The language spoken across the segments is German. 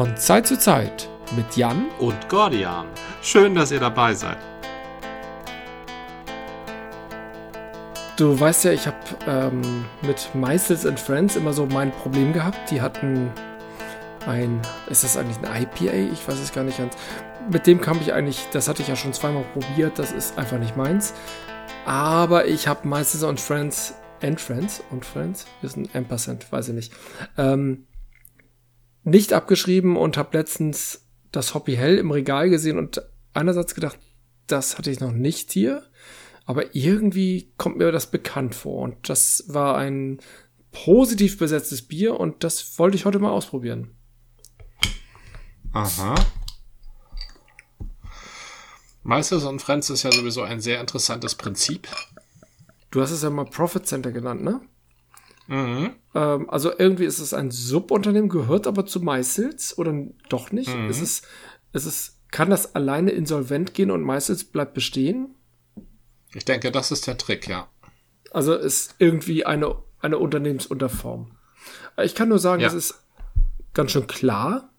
Von Zeit zu Zeit mit Jan und Gordian. Schön, dass ihr dabei seid. Du weißt ja, ich habe ähm, mit Meistels and Friends immer so mein Problem gehabt. Die hatten ein, ist das eigentlich ein IPA? Ich weiß es gar nicht ganz. Mit dem kam ich eigentlich, das hatte ich ja schon zweimal probiert, das ist einfach nicht meins. Aber ich habe Meistels and Friends, and Friends und Friends, ist ein Ampersand, weiß ich nicht, ähm, nicht abgeschrieben und habe letztens das Hoppy Hell im Regal gesehen und einerseits gedacht, das hatte ich noch nicht hier, aber irgendwie kommt mir das bekannt vor und das war ein positiv besetztes Bier und das wollte ich heute mal ausprobieren. Aha. Meisters und Friends ist ja sowieso ein sehr interessantes Prinzip. Du hast es ja mal Profit Center genannt, ne? Mhm. Ähm, also irgendwie ist es ein Subunternehmen, gehört aber zu Meißels oder doch nicht? Mhm. Ist es, ist es, kann das alleine insolvent gehen und Meißels bleibt bestehen? Ich denke, das ist der Trick, ja. Also ist irgendwie eine, eine Unternehmensunterform. Ich kann nur sagen, ja. es ist ganz schön klar.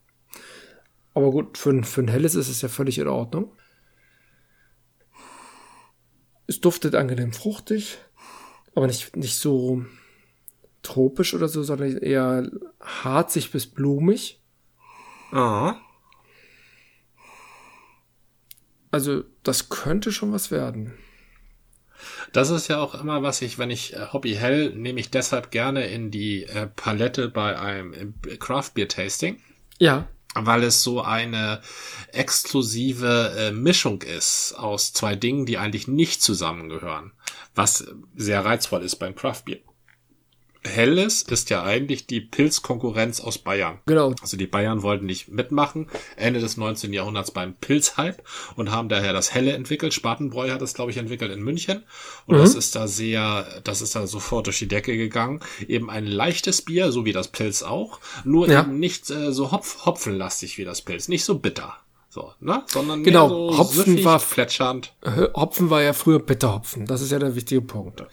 Aber gut, für ein, für ein helles ist es ja völlig in Ordnung. Es duftet angenehm fruchtig, aber nicht, nicht so tropisch oder so, sondern eher harzig bis blumig. Ah. Also, das könnte schon was werden. Das ist ja auch immer, was ich, wenn ich äh, Hobby Hell, nehme ich deshalb gerne in die äh, Palette bei einem äh, Craft Beer Tasting. Ja. Weil es so eine exklusive äh, Mischung ist aus zwei Dingen, die eigentlich nicht zusammengehören. Was sehr reizvoll ist beim Craft Beer. Helles ist ja eigentlich die Pilzkonkurrenz aus Bayern. Genau. Also die Bayern wollten nicht mitmachen, Ende des 19. Jahrhunderts beim Pilzhype und haben daher das Helle entwickelt. Spatenbräu hat es, glaube ich, entwickelt in München. Und mhm. das ist da sehr, das ist da sofort durch die Decke gegangen. Eben ein leichtes Bier, so wie das Pilz auch, nur ja. eben nicht äh, so hopf hopfenlastig wie das Pilz, nicht so bitter. So, ne? Sondern genau, so Hopfen war plätschernd. Hopfen war ja früher Bitterhopfen. Das ist ja der wichtige Punkt.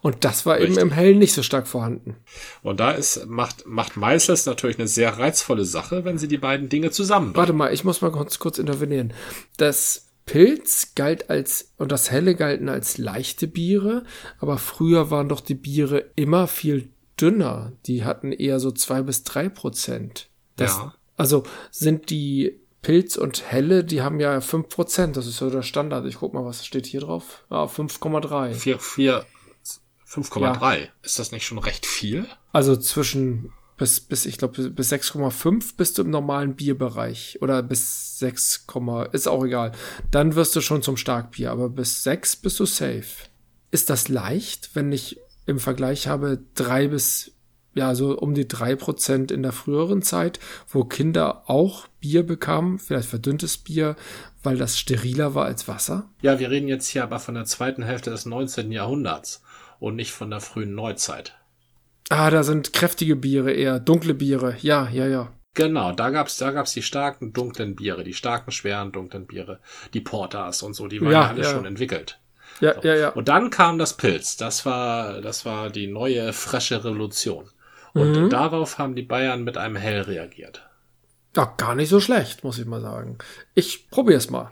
Und das war Richtig. eben im Hellen nicht so stark vorhanden. Und da ist, macht, macht Meißels natürlich eine sehr reizvolle Sache, wenn sie die beiden Dinge zusammenbringen. Warte mal, ich muss mal kurz, kurz intervenieren. Das Pilz galt als, und das Helle galten als leichte Biere, aber früher waren doch die Biere immer viel dünner. Die hatten eher so zwei bis drei Prozent. Das, ja. Also sind die Pilz und Helle, die haben ja 5%. Das ist so der Standard. Ich guck mal, was steht hier drauf. Ja, 5,3. 4, 4, 5,3. Ja. Ist das nicht schon recht viel? Also zwischen bis, bis ich glaube, bis 6,5 bist du im normalen Bierbereich. Oder bis 6, ist auch egal. Dann wirst du schon zum Starkbier. Aber bis 6 bist du safe. Ist das leicht, wenn ich im Vergleich habe 3 bis ja, so um die drei Prozent in der früheren Zeit, wo Kinder auch Bier bekamen, vielleicht verdünntes Bier, weil das steriler war als Wasser. Ja, wir reden jetzt hier aber von der zweiten Hälfte des 19. Jahrhunderts und nicht von der frühen Neuzeit. Ah, da sind kräftige Biere eher, dunkle Biere. Ja, ja, ja. Genau, da gab's, da gab's die starken, dunklen Biere, die starken, schweren, dunklen Biere, die Porters und so, die waren ja, ja alle ja. schon entwickelt. Ja, so. ja, ja. Und dann kam das Pilz. Das war, das war die neue, frische Revolution. Und mhm. darauf haben die Bayern mit einem Hell reagiert. Ja, gar nicht so schlecht, muss ich mal sagen. Ich probiere es mal.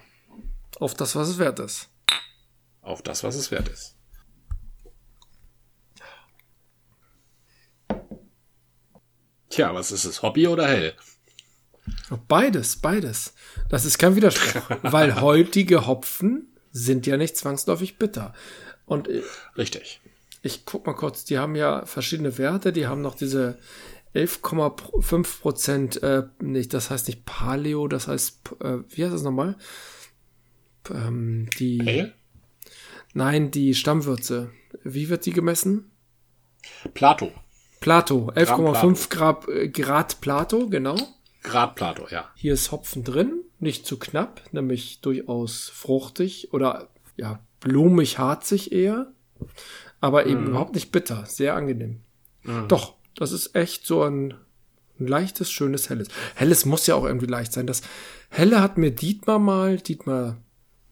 Auf das, was es wert ist. Auf das, was es wert ist. Tja, was ist es? Hobby oder Hell? Beides, beides. Das ist kein Widerspruch, weil heutige Hopfen sind ja nicht zwangsläufig bitter. Und äh, richtig ich guck mal kurz, die haben ja verschiedene Werte, die haben noch diese 11,5 Prozent, äh, nicht, das heißt nicht Paleo, das heißt, äh, wie heißt das nochmal? Ähm, die. Pale? Nein, die Stammwürze. Wie wird die gemessen? Plato. Plato, 11,5 Grad, äh, Grad Plato, genau. Grad Plato, ja. Hier ist Hopfen drin, nicht zu knapp, nämlich durchaus fruchtig oder ja, blumig harzig eher aber eben mhm. überhaupt nicht bitter, sehr angenehm. Mhm. Doch, das ist echt so ein, ein, leichtes, schönes Helles. Helles muss ja auch irgendwie leicht sein. Das Helle hat mir Dietmar mal, Dietmar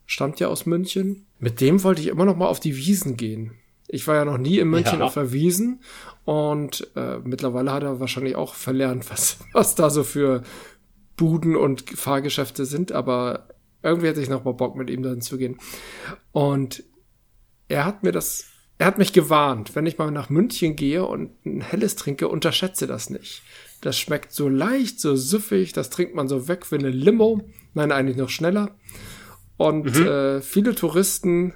stammt ja aus München, mit dem wollte ich immer noch mal auf die Wiesen gehen. Ich war ja noch nie in München ja. auf der Wiesen und äh, mittlerweile hat er wahrscheinlich auch verlernt, was, was da so für Buden und Fahrgeschäfte sind, aber irgendwie hätte ich noch mal Bock, mit ihm dahin zu gehen. Und er hat mir das, er hat mich gewarnt, wenn ich mal nach München gehe und ein helles trinke, unterschätze das nicht. Das schmeckt so leicht, so süffig, das trinkt man so weg wie eine Limo. Nein, eigentlich noch schneller. Und mhm. äh, viele Touristen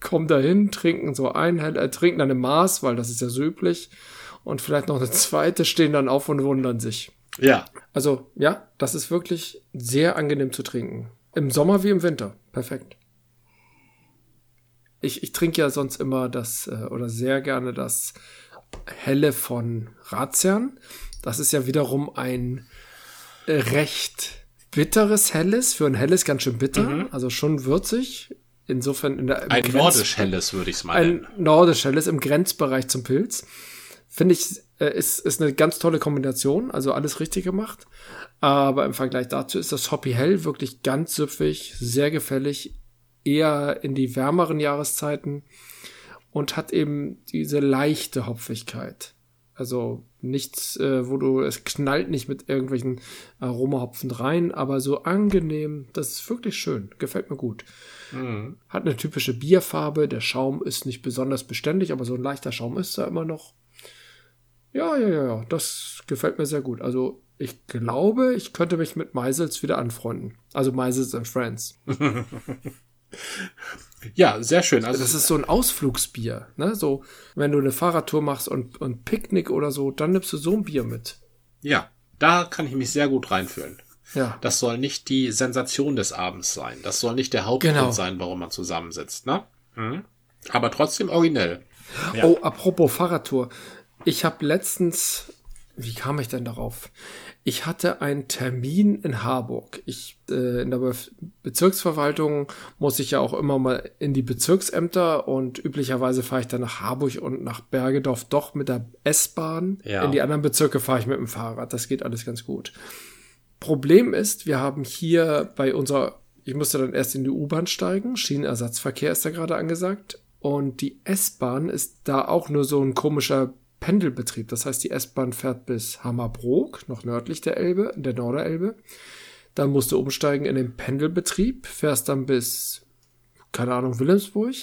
kommen dahin, trinken so ein, äh, trinken dann im Maß, weil das ist ja so üblich. Und vielleicht noch eine zweite, stehen dann auf und wundern sich. Ja. Also, ja, das ist wirklich sehr angenehm zu trinken. Im Sommer wie im Winter. Perfekt. Ich, ich trinke ja sonst immer das, äh, oder sehr gerne das Helle von Razian. Das ist ja wiederum ein recht bitteres Helles. Für ein Helles ganz schön bitter. Mhm. Also schon würzig. Insofern in der, ein Grenz nordisch Helles würde ich es mal nennen. Ein nordisch Helles im Grenzbereich zum Pilz. Finde ich, äh, ist, ist eine ganz tolle Kombination. Also alles richtig gemacht. Aber im Vergleich dazu ist das Hoppy Hell wirklich ganz süffig, sehr gefällig, eher in die wärmeren Jahreszeiten und hat eben diese leichte Hopfigkeit. Also nichts, äh, wo du, es knallt nicht mit irgendwelchen Aromahopfen rein, aber so angenehm, das ist wirklich schön, gefällt mir gut. Mhm. Hat eine typische Bierfarbe, der Schaum ist nicht besonders beständig, aber so ein leichter Schaum ist da immer noch. Ja, ja, ja, ja, das gefällt mir sehr gut. Also ich glaube, ich könnte mich mit Meisels wieder anfreunden. Also Meisels and Friends. Ja, sehr schön. Also das ist so ein Ausflugsbier, ne? So, wenn du eine Fahrradtour machst und, und Picknick oder so, dann nimmst du so ein Bier mit. Ja, da kann ich mich sehr gut reinfühlen. Ja. Das soll nicht die Sensation des Abends sein. Das soll nicht der Hauptgrund genau. sein, warum man zusammensitzt, ne? Mhm. Aber trotzdem originell. Ja. Oh, apropos Fahrradtour. Ich habe letztens, wie kam ich denn darauf? Ich hatte einen Termin in Harburg. Ich äh, in der Be Bezirksverwaltung muss ich ja auch immer mal in die Bezirksämter und üblicherweise fahre ich dann nach Harburg und nach Bergedorf doch mit der S-Bahn. Ja. In die anderen Bezirke fahre ich mit dem Fahrrad. Das geht alles ganz gut. Problem ist, wir haben hier bei unserer, ich musste dann erst in die U-Bahn steigen. Schienenersatzverkehr ist da gerade angesagt. Und die S-Bahn ist da auch nur so ein komischer Pendelbetrieb. Das heißt, die S-Bahn fährt bis Hammerbrook, noch nördlich der Elbe, der Norderelbe. Dann musst du umsteigen in den Pendelbetrieb, fährst dann bis, keine Ahnung, Wilhelmsburg,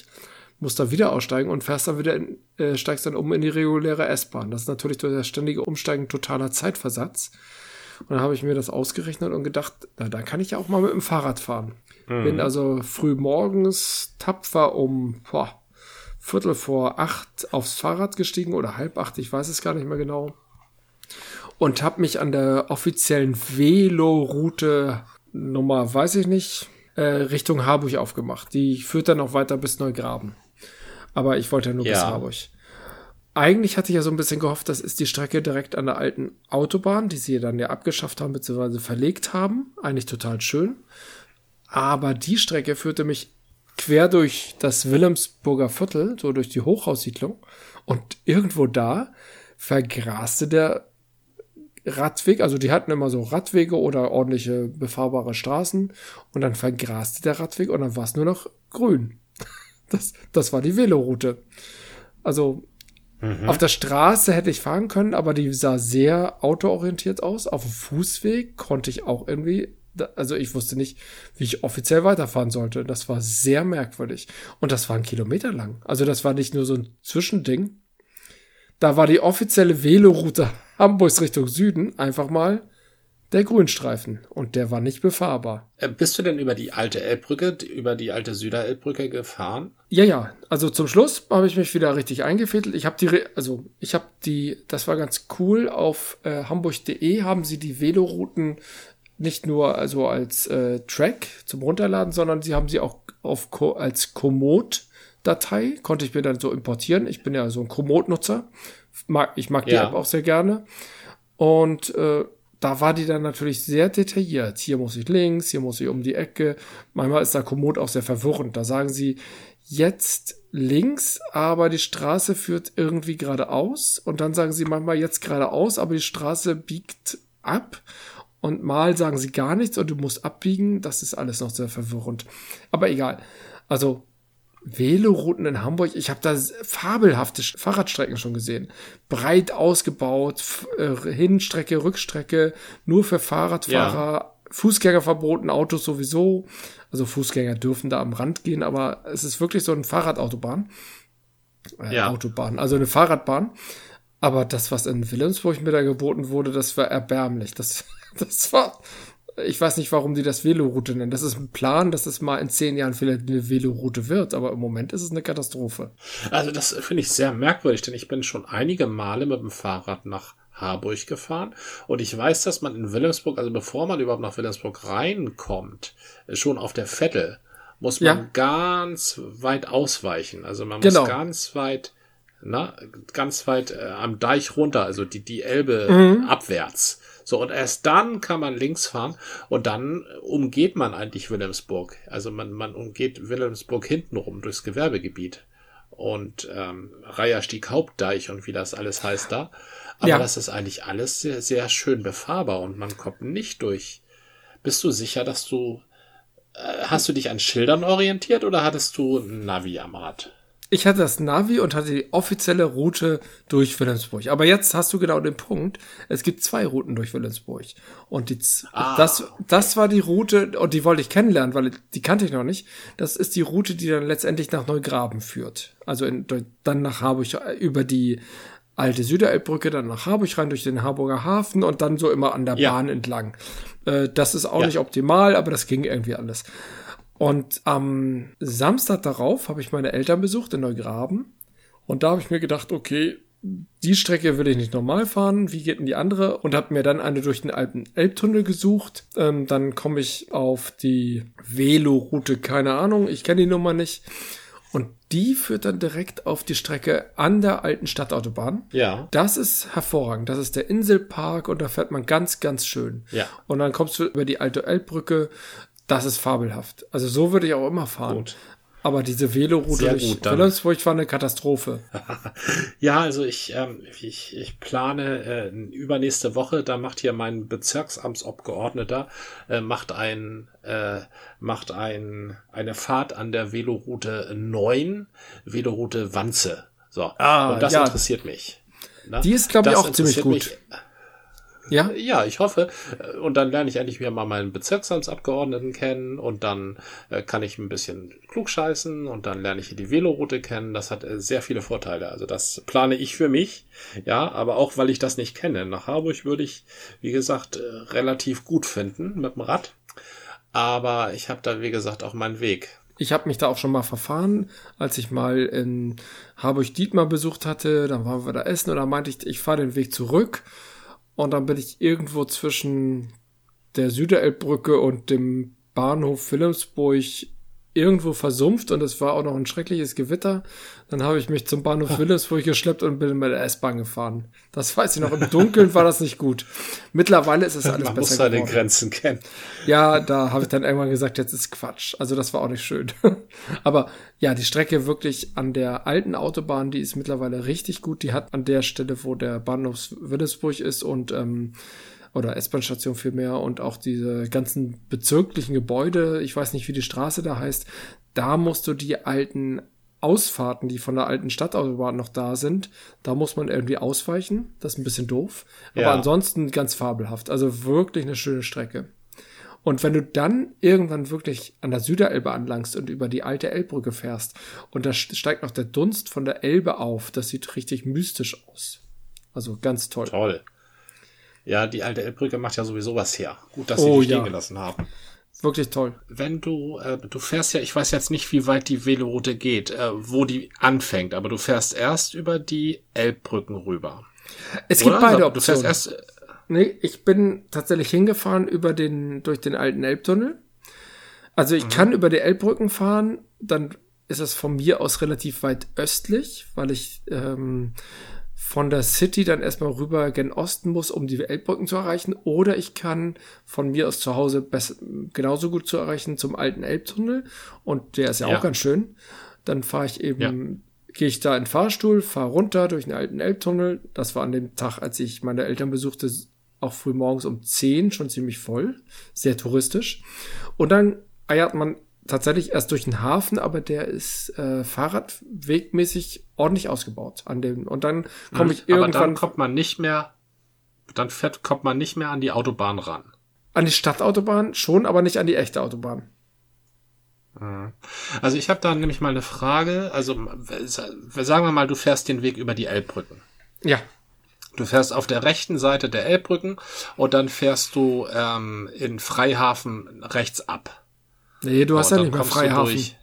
musst dann wieder aussteigen und fährst dann wieder in, äh, steigst dann um in die reguläre S-Bahn. Das ist natürlich durch das ständige Umsteigen totaler Zeitversatz. Und dann habe ich mir das ausgerechnet und gedacht, na, dann kann ich ja auch mal mit dem Fahrrad fahren. Mhm. Bin also früh morgens tapfer um boah, Viertel vor acht aufs Fahrrad gestiegen oder halb acht, ich weiß es gar nicht mehr genau. Und habe mich an der offiziellen Velo-Route Nummer, weiß ich nicht, äh, Richtung Harburg aufgemacht. Die führt dann auch weiter bis Neugraben. Aber ich wollte ja nur ja. bis Harburg. Eigentlich hatte ich ja so ein bisschen gehofft, das ist die Strecke direkt an der alten Autobahn, die sie dann ja abgeschafft haben bzw. verlegt haben. Eigentlich total schön. Aber die Strecke führte mich quer durch das Wilhelmsburger Viertel, so durch die Hochhaussiedlung. Und irgendwo da vergraste der Radweg, also die hatten immer so Radwege oder ordentliche befahrbare Straßen und dann vergraste der Radweg und dann war es nur noch grün. Das, das war die Veloroute. Also mhm. auf der Straße hätte ich fahren können, aber die sah sehr autoorientiert aus. Auf dem Fußweg konnte ich auch irgendwie also ich wusste nicht, wie ich offiziell weiterfahren sollte. Das war sehr merkwürdig. Und das war ein Kilometer lang. Also das war nicht nur so ein Zwischending. Da war die offizielle Veloroute Hamburgs Richtung Süden einfach mal der Grünstreifen. Und der war nicht befahrbar. Äh, bist du denn über die alte Elbbrücke, über die alte Süderelbbrücke gefahren? Ja, ja. Also zum Schluss habe ich mich wieder richtig eingefädelt. Ich habe die, also ich habe die, das war ganz cool. Auf äh, hamburg.de haben sie die Velorouten nicht nur also als äh, Track zum Runterladen, sondern sie haben sie auch auf Co als Komoot-Datei, konnte ich mir dann so importieren. Ich bin ja so ein Komoot-Nutzer. Mag, ich mag die ja. App auch sehr gerne. Und äh, da war die dann natürlich sehr detailliert. Hier muss ich links, hier muss ich um die Ecke. Manchmal ist da Komoot auch sehr verwirrend. Da sagen sie jetzt links, aber die Straße führt irgendwie geradeaus. Und dann sagen sie manchmal jetzt geradeaus, aber die Straße biegt ab und mal sagen sie gar nichts und du musst abbiegen. Das ist alles noch sehr verwirrend. Aber egal. Also Velorouten in Hamburg. Ich habe da fabelhafte Fahrradstrecken schon gesehen. Breit ausgebaut, äh, Hinstrecke, Rückstrecke, nur für Fahrradfahrer, ja. Fußgänger verboten, Autos sowieso. Also Fußgänger dürfen da am Rand gehen, aber es ist wirklich so ein Fahrradautobahn. Äh, ja. Autobahn, also eine Fahrradbahn. Aber das, was in Wilhelmsburg mir da geboten wurde, das war erbärmlich. Das, das war, ich weiß nicht, warum die das Veloroute nennen. Das ist ein Plan, dass es mal in zehn Jahren vielleicht eine Veloroute wird, aber im Moment ist es eine Katastrophe. Also das finde ich sehr merkwürdig, denn ich bin schon einige Male mit dem Fahrrad nach Harburg gefahren und ich weiß, dass man in Wilhelmsburg, also bevor man überhaupt nach Wilhelmsburg reinkommt, schon auf der Vettel, muss man ja. ganz weit ausweichen. Also man genau. muss ganz weit, na, ganz weit äh, am Deich runter, also die, die Elbe mhm. abwärts. So, und erst dann kann man links fahren und dann umgeht man eigentlich Wilhelmsburg. Also man, man umgeht Wilhelmsburg hintenrum durchs Gewerbegebiet. Und ähm, Reierstieg Hauptdeich und wie das alles heißt da. Aber ja. das ist eigentlich alles sehr, sehr schön befahrbar und man kommt nicht durch. Bist du sicher, dass du. Äh, hast du dich an Schildern orientiert oder hattest du ein Navi am Rad? Ich hatte das Navi und hatte die offizielle Route durch Wilhelmsburg. Aber jetzt hast du genau den Punkt. Es gibt zwei Routen durch Wilhelmsburg. Und die, ah, das, das war die Route, und die wollte ich kennenlernen, weil die kannte ich noch nicht. Das ist die Route, die dann letztendlich nach Neugraben führt. Also in, dann nach Harburg über die alte Süderelbbrücke, dann nach Harburg rein durch den Harburger Hafen und dann so immer an der ja. Bahn entlang. Äh, das ist auch ja. nicht optimal, aber das ging irgendwie alles. Und am Samstag darauf habe ich meine Eltern besucht in Neugraben. Und da habe ich mir gedacht, okay, die Strecke will ich nicht normal fahren. Wie geht denn die andere? Und habe mir dann eine durch den alten Elbtunnel gesucht. Ähm, dann komme ich auf die Velo-Route, keine Ahnung, ich kenne die Nummer nicht. Und die führt dann direkt auf die Strecke an der alten Stadtautobahn. Ja. Das ist hervorragend. Das ist der Inselpark und da fährt man ganz, ganz schön. Ja. Und dann kommst du über die alte Elbbrücke das ist fabelhaft. Also so würde ich auch immer fahren. Gut. Aber diese Veloroute durch Wilhelmsburg war eine Katastrophe. ja, also ich, ähm, ich, ich plane äh, übernächste Woche, da macht hier mein Bezirksamtsabgeordneter, äh, macht ein, äh, macht ein, eine Fahrt an der Veloroute 9, Veloroute Wanze. So. Ah, und das ja. interessiert mich. Na? Die ist, glaube ich, auch ziemlich gut. Mich, ja? Ja, ich hoffe. Und dann lerne ich endlich wieder mal meinen Bezirksamtsabgeordneten kennen und dann äh, kann ich ein bisschen klugscheißen und dann lerne ich die Veloroute kennen. Das hat äh, sehr viele Vorteile. Also das plane ich für mich. Ja, aber auch weil ich das nicht kenne. Nach Harburg würde ich, wie gesagt, äh, relativ gut finden mit dem Rad. Aber ich habe da, wie gesagt, auch meinen Weg. Ich habe mich da auch schon mal verfahren, als ich mal in Harburg Dietmar besucht hatte. Dann waren wir da essen und da meinte ich, ich fahre den Weg zurück und dann bin ich irgendwo zwischen der Süderelbbrücke und dem Bahnhof Wilhelmsburg irgendwo versumpft und es war auch noch ein schreckliches Gewitter. Dann habe ich mich zum Bahnhof Wilhelmsburg geschleppt und bin mit der S-Bahn gefahren. Das weiß ich noch. Im Dunkeln war das nicht gut. Mittlerweile ist es alles Man besser muss geworden. den Grenzen kennen. Ja, da habe ich dann irgendwann gesagt, jetzt ist Quatsch. Also das war auch nicht schön. Aber ja, die Strecke wirklich an der alten Autobahn, die ist mittlerweile richtig gut. Die hat an der Stelle, wo der Bahnhof Wilhelmsburg ist und ähm, oder S-Bahn-Station vielmehr und auch diese ganzen bezirklichen Gebäude, ich weiß nicht, wie die Straße da heißt, da musst du die alten Ausfahrten, die von der alten Stadtautobahn noch da sind, da muss man irgendwie ausweichen. Das ist ein bisschen doof. Aber ja. ansonsten ganz fabelhaft. Also wirklich eine schöne Strecke. Und wenn du dann irgendwann wirklich an der Süderelbe anlangst und über die alte Elbbrücke fährst und da steigt noch der Dunst von der Elbe auf, das sieht richtig mystisch aus. Also ganz toll. Toll. Ja, die alte Elbbrücke macht ja sowieso was her. Gut, dass sie oh, die stehen ja. gelassen haben. Wirklich toll. Wenn du, äh, du fährst ja, ich weiß jetzt nicht, wie weit die Veloroute geht, äh, wo die anfängt, aber du fährst erst über die Elbbrücken rüber. Es Oder? gibt beide Optionen. Du fährst erst, äh, nee, ich bin tatsächlich hingefahren über den, durch den alten Elbtunnel. Also ich mhm. kann über die Elbbrücken fahren, dann ist es von mir aus relativ weit östlich, weil ich ähm, von der City dann erstmal rüber gen Osten muss, um die Elbbrücken zu erreichen. Oder ich kann von mir aus zu Hause besser, genauso gut zu erreichen zum alten Elbtunnel. Und der ist ja, ja. auch ganz schön. Dann fahre ich eben, ja. gehe ich da in den Fahrstuhl, fahre runter durch den alten Elbtunnel. Das war an dem Tag, als ich meine Eltern besuchte, auch früh morgens um 10, schon ziemlich voll. Sehr touristisch. Und dann eiert man tatsächlich erst durch den Hafen, aber der ist äh, Fahrradwegmäßig ordentlich ausgebaut an dem. Und dann komme ich irgendwann. Aber dann kommt man nicht mehr, dann fährt, kommt man nicht mehr an die Autobahn ran. An die Stadtautobahn schon, aber nicht an die echte Autobahn. Mhm. Also ich habe da nämlich mal eine Frage. Also sagen wir mal, du fährst den Weg über die Elbbrücken. Ja. Du fährst auf der rechten Seite der Elbbrücken und dann fährst du ähm, in Freihafen rechts ab. Nee, du hast ja nicht mehr Freihafen.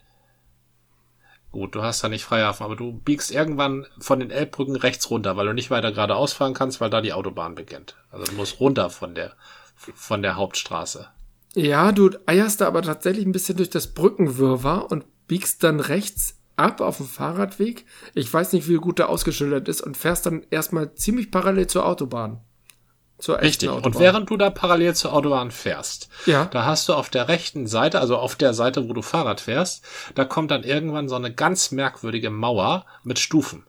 Gut, du hast da nicht Freihafen, aber du biegst irgendwann von den Elbbrücken rechts runter, weil du nicht weiter geradeaus fahren kannst, weil da die Autobahn beginnt. Also du musst runter von der, von der Hauptstraße. Ja, du eierst da aber tatsächlich ein bisschen durch das Brückenwirrwarr und biegst dann rechts ab auf dem Fahrradweg. Ich weiß nicht, wie gut der ausgeschildert ist und fährst dann erstmal ziemlich parallel zur Autobahn. Zur Richtig. Autobahn. Und während du da parallel zur Autobahn fährst, ja. da hast du auf der rechten Seite, also auf der Seite, wo du Fahrrad fährst, da kommt dann irgendwann so eine ganz merkwürdige Mauer mit Stufen.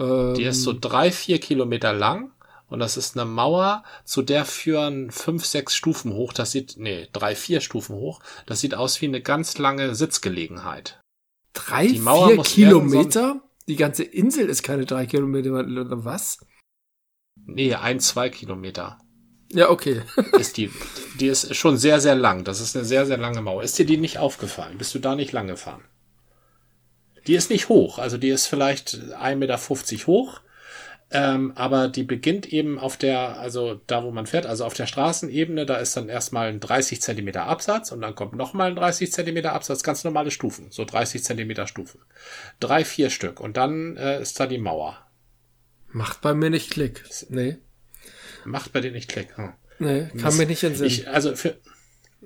Ähm. Die ist so drei, vier Kilometer lang und das ist eine Mauer, zu der führen fünf, sechs Stufen hoch. Das sieht, nee, drei, vier Stufen hoch. Das sieht aus wie eine ganz lange Sitzgelegenheit. Drei, vier Kilometer? Die ganze Insel ist keine drei Kilometer, was? Nee, ein, zwei Kilometer. Ja, okay. ist die, die ist schon sehr, sehr lang. Das ist eine sehr, sehr lange Mauer. Ist dir die nicht aufgefallen? Bist du da nicht lang gefahren? Die ist nicht hoch. Also die ist vielleicht 1,50 Meter hoch ähm, aber die beginnt eben auf der, also da, wo man fährt, also auf der Straßenebene, da ist dann erstmal ein 30 Zentimeter Absatz und dann kommt nochmal ein 30 Zentimeter Absatz, ganz normale Stufen, so 30 Zentimeter Stufen. Drei, vier Stück und dann äh, ist da die Mauer. Macht bei mir nicht Klick. Nee. Macht bei dir nicht Klick. Hm. Nee, kann das, mir nicht entsinnen. Ich, also für,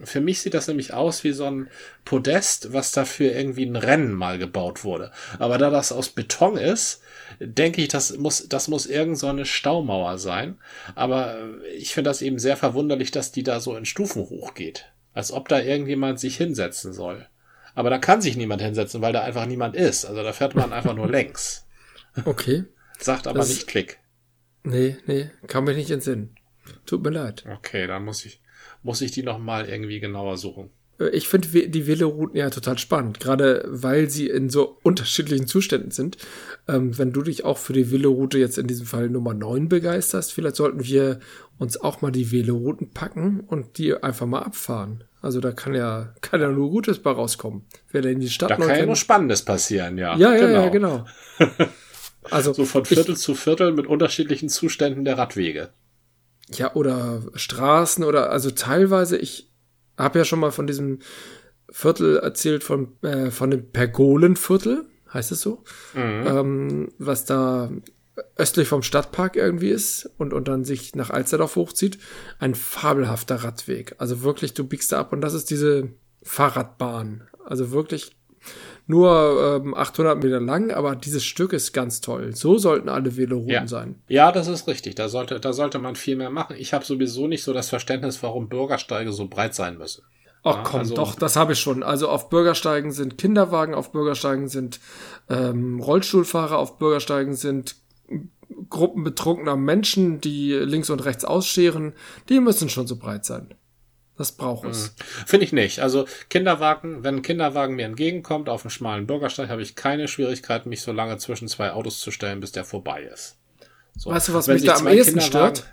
für mich sieht das nämlich aus wie so ein Podest, was dafür irgendwie ein Rennen mal gebaut wurde. Aber da das aus Beton ist, denke ich, das muss, das muss irgend so eine Staumauer sein. Aber ich finde das eben sehr verwunderlich, dass die da so in Stufen hochgeht. Als ob da irgendjemand sich hinsetzen soll. Aber da kann sich niemand hinsetzen, weil da einfach niemand ist. Also da fährt man einfach nur längs. Okay. Sagt aber das nicht Klick. Nee, nee, kann mich nicht entsinnen. Tut mir leid. Okay, dann muss ich, muss ich die nochmal irgendwie genauer suchen. Äh, ich finde die Velorouten ja total spannend, gerade weil sie in so unterschiedlichen Zuständen sind. Ähm, wenn du dich auch für die Veloroute jetzt in diesem Fall Nummer 9 begeisterst, vielleicht sollten wir uns auch mal die Velorouten packen und die einfach mal abfahren. Also da kann ja, kann ja nur Gutes bei rauskommen. Wer denn in die Stadt Da kann ja nur Spannendes passieren, ja. Ja, ja, genau. ja, genau. Also so von Viertel ich, zu Viertel mit unterschiedlichen Zuständen der Radwege. Ja, oder Straßen oder also teilweise, ich habe ja schon mal von diesem Viertel erzählt, von, äh, von dem Pergolenviertel, heißt es so, mhm. ähm, was da östlich vom Stadtpark irgendwie ist und, und dann sich nach Alsterdorf hochzieht. Ein fabelhafter Radweg. Also wirklich, du biegst da ab und das ist diese Fahrradbahn. Also wirklich nur ähm, 800 Meter lang, aber dieses Stück ist ganz toll. So sollten alle Velorouten ja. sein. Ja, das ist richtig. Da sollte, da sollte man viel mehr machen. Ich habe sowieso nicht so das Verständnis, warum Bürgersteige so breit sein müssen. Ach ja, komm, also, doch, das habe ich schon. Also auf Bürgersteigen sind Kinderwagen, auf Bürgersteigen sind ähm, Rollstuhlfahrer, auf Bürgersteigen sind Gruppen betrunkener Menschen, die links und rechts ausscheren. Die müssen schon so breit sein. Das braucht es. Mhm. Finde ich nicht. Also Kinderwagen, wenn ein Kinderwagen mir entgegenkommt auf einem schmalen Bürgersteig, habe ich keine Schwierigkeit, mich so lange zwischen zwei Autos zu stellen, bis der vorbei ist. So. Weißt du, was wenn mich da am ehesten stört?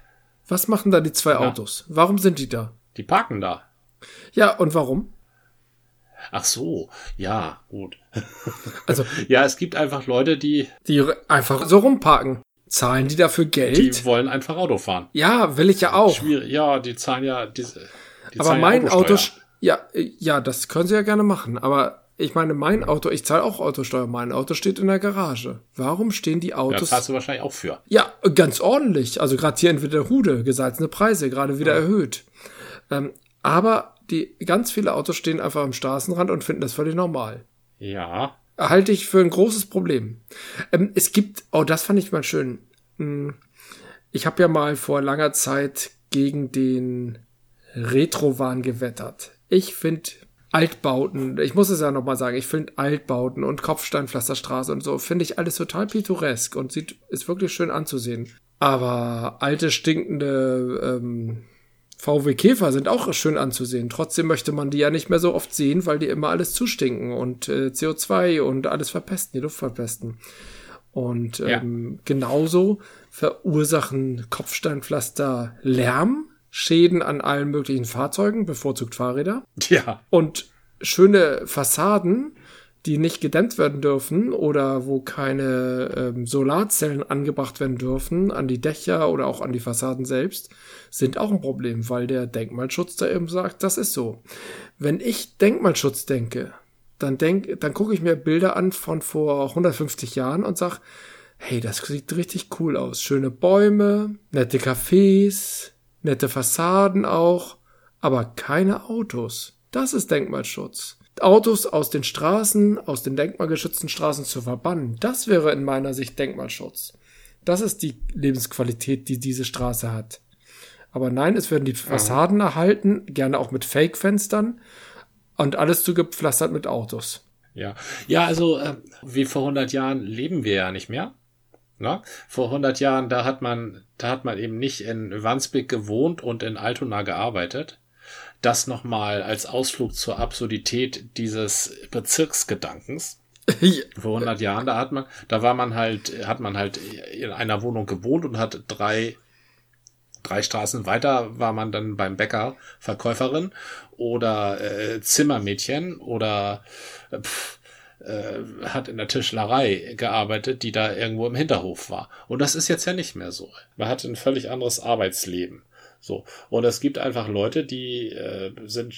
Was machen da die zwei ja. Autos? Warum sind die da? Die parken da. Ja, und warum? Ach so, ja, gut. Also, ja, es gibt einfach Leute, die. Die einfach so rumparken. Zahlen die dafür Geld? Die wollen einfach Auto fahren. Ja, will ich ja auch. Schwierig. Ja, die zahlen ja diese. Die aber mein Auto, ja, ja, das können sie ja gerne machen. Aber ich meine, mein Auto, ich zahle auch Autosteuer. Mein Auto steht in der Garage. Warum stehen die Autos? Da zahlst du wahrscheinlich auch für. Ja, ganz ordentlich. Also gerade hier in Witterhude, gesalzene Preise, gerade wieder ja. erhöht. Ähm, aber die ganz viele Autos stehen einfach am Straßenrand und finden das völlig normal. Ja. Halte ich für ein großes Problem. Ähm, es gibt, oh, das fand ich mal schön. Hm, ich habe ja mal vor langer Zeit gegen den Retrowahn gewettert. Ich finde Altbauten, ich muss es ja nochmal sagen, ich finde Altbauten und Kopfsteinpflasterstraße und so, finde ich alles total pittoresk und sieht, ist wirklich schön anzusehen. Aber alte, stinkende ähm, VW Käfer sind auch schön anzusehen. Trotzdem möchte man die ja nicht mehr so oft sehen, weil die immer alles zustinken und äh, CO2 und alles verpesten, die Luft verpesten. Und ähm, ja. genauso verursachen Kopfsteinpflaster Lärm, Schäden an allen möglichen Fahrzeugen, bevorzugt Fahrräder. Ja. Und schöne Fassaden die nicht gedämmt werden dürfen oder wo keine ähm, Solarzellen angebracht werden dürfen an die Dächer oder auch an die Fassaden selbst, sind auch ein Problem, weil der Denkmalschutz da eben sagt, das ist so. Wenn ich Denkmalschutz denke, dann denk, dann gucke ich mir Bilder an von vor 150 Jahren und sag, hey, das sieht richtig cool aus. Schöne Bäume, nette Cafés, nette Fassaden auch, aber keine Autos. Das ist Denkmalschutz. Autos aus den Straßen, aus den denkmalgeschützten Straßen zu verbannen, das wäre in meiner Sicht Denkmalschutz. Das ist die Lebensqualität, die diese Straße hat. Aber nein, es werden die Fassaden erhalten, gerne auch mit Fake-Fenstern und alles zugepflastert mit Autos. Ja, ja, also äh, wie vor 100 Jahren leben wir ja nicht mehr. Na? Vor 100 Jahren, da hat man, da hat man eben nicht in Wandsbek gewohnt und in Altona gearbeitet das nochmal als Ausflug zur Absurdität dieses Bezirksgedankens. Vor 100 Jahren, da hat man, da war man halt, hat man halt in einer Wohnung gewohnt und hat drei, drei Straßen weiter war man dann beim Bäcker Verkäuferin oder äh, Zimmermädchen oder äh, pff, äh, hat in der Tischlerei gearbeitet, die da irgendwo im Hinterhof war. Und das ist jetzt ja nicht mehr so. Man hat ein völlig anderes Arbeitsleben. So. Und es gibt einfach Leute, die äh, sind,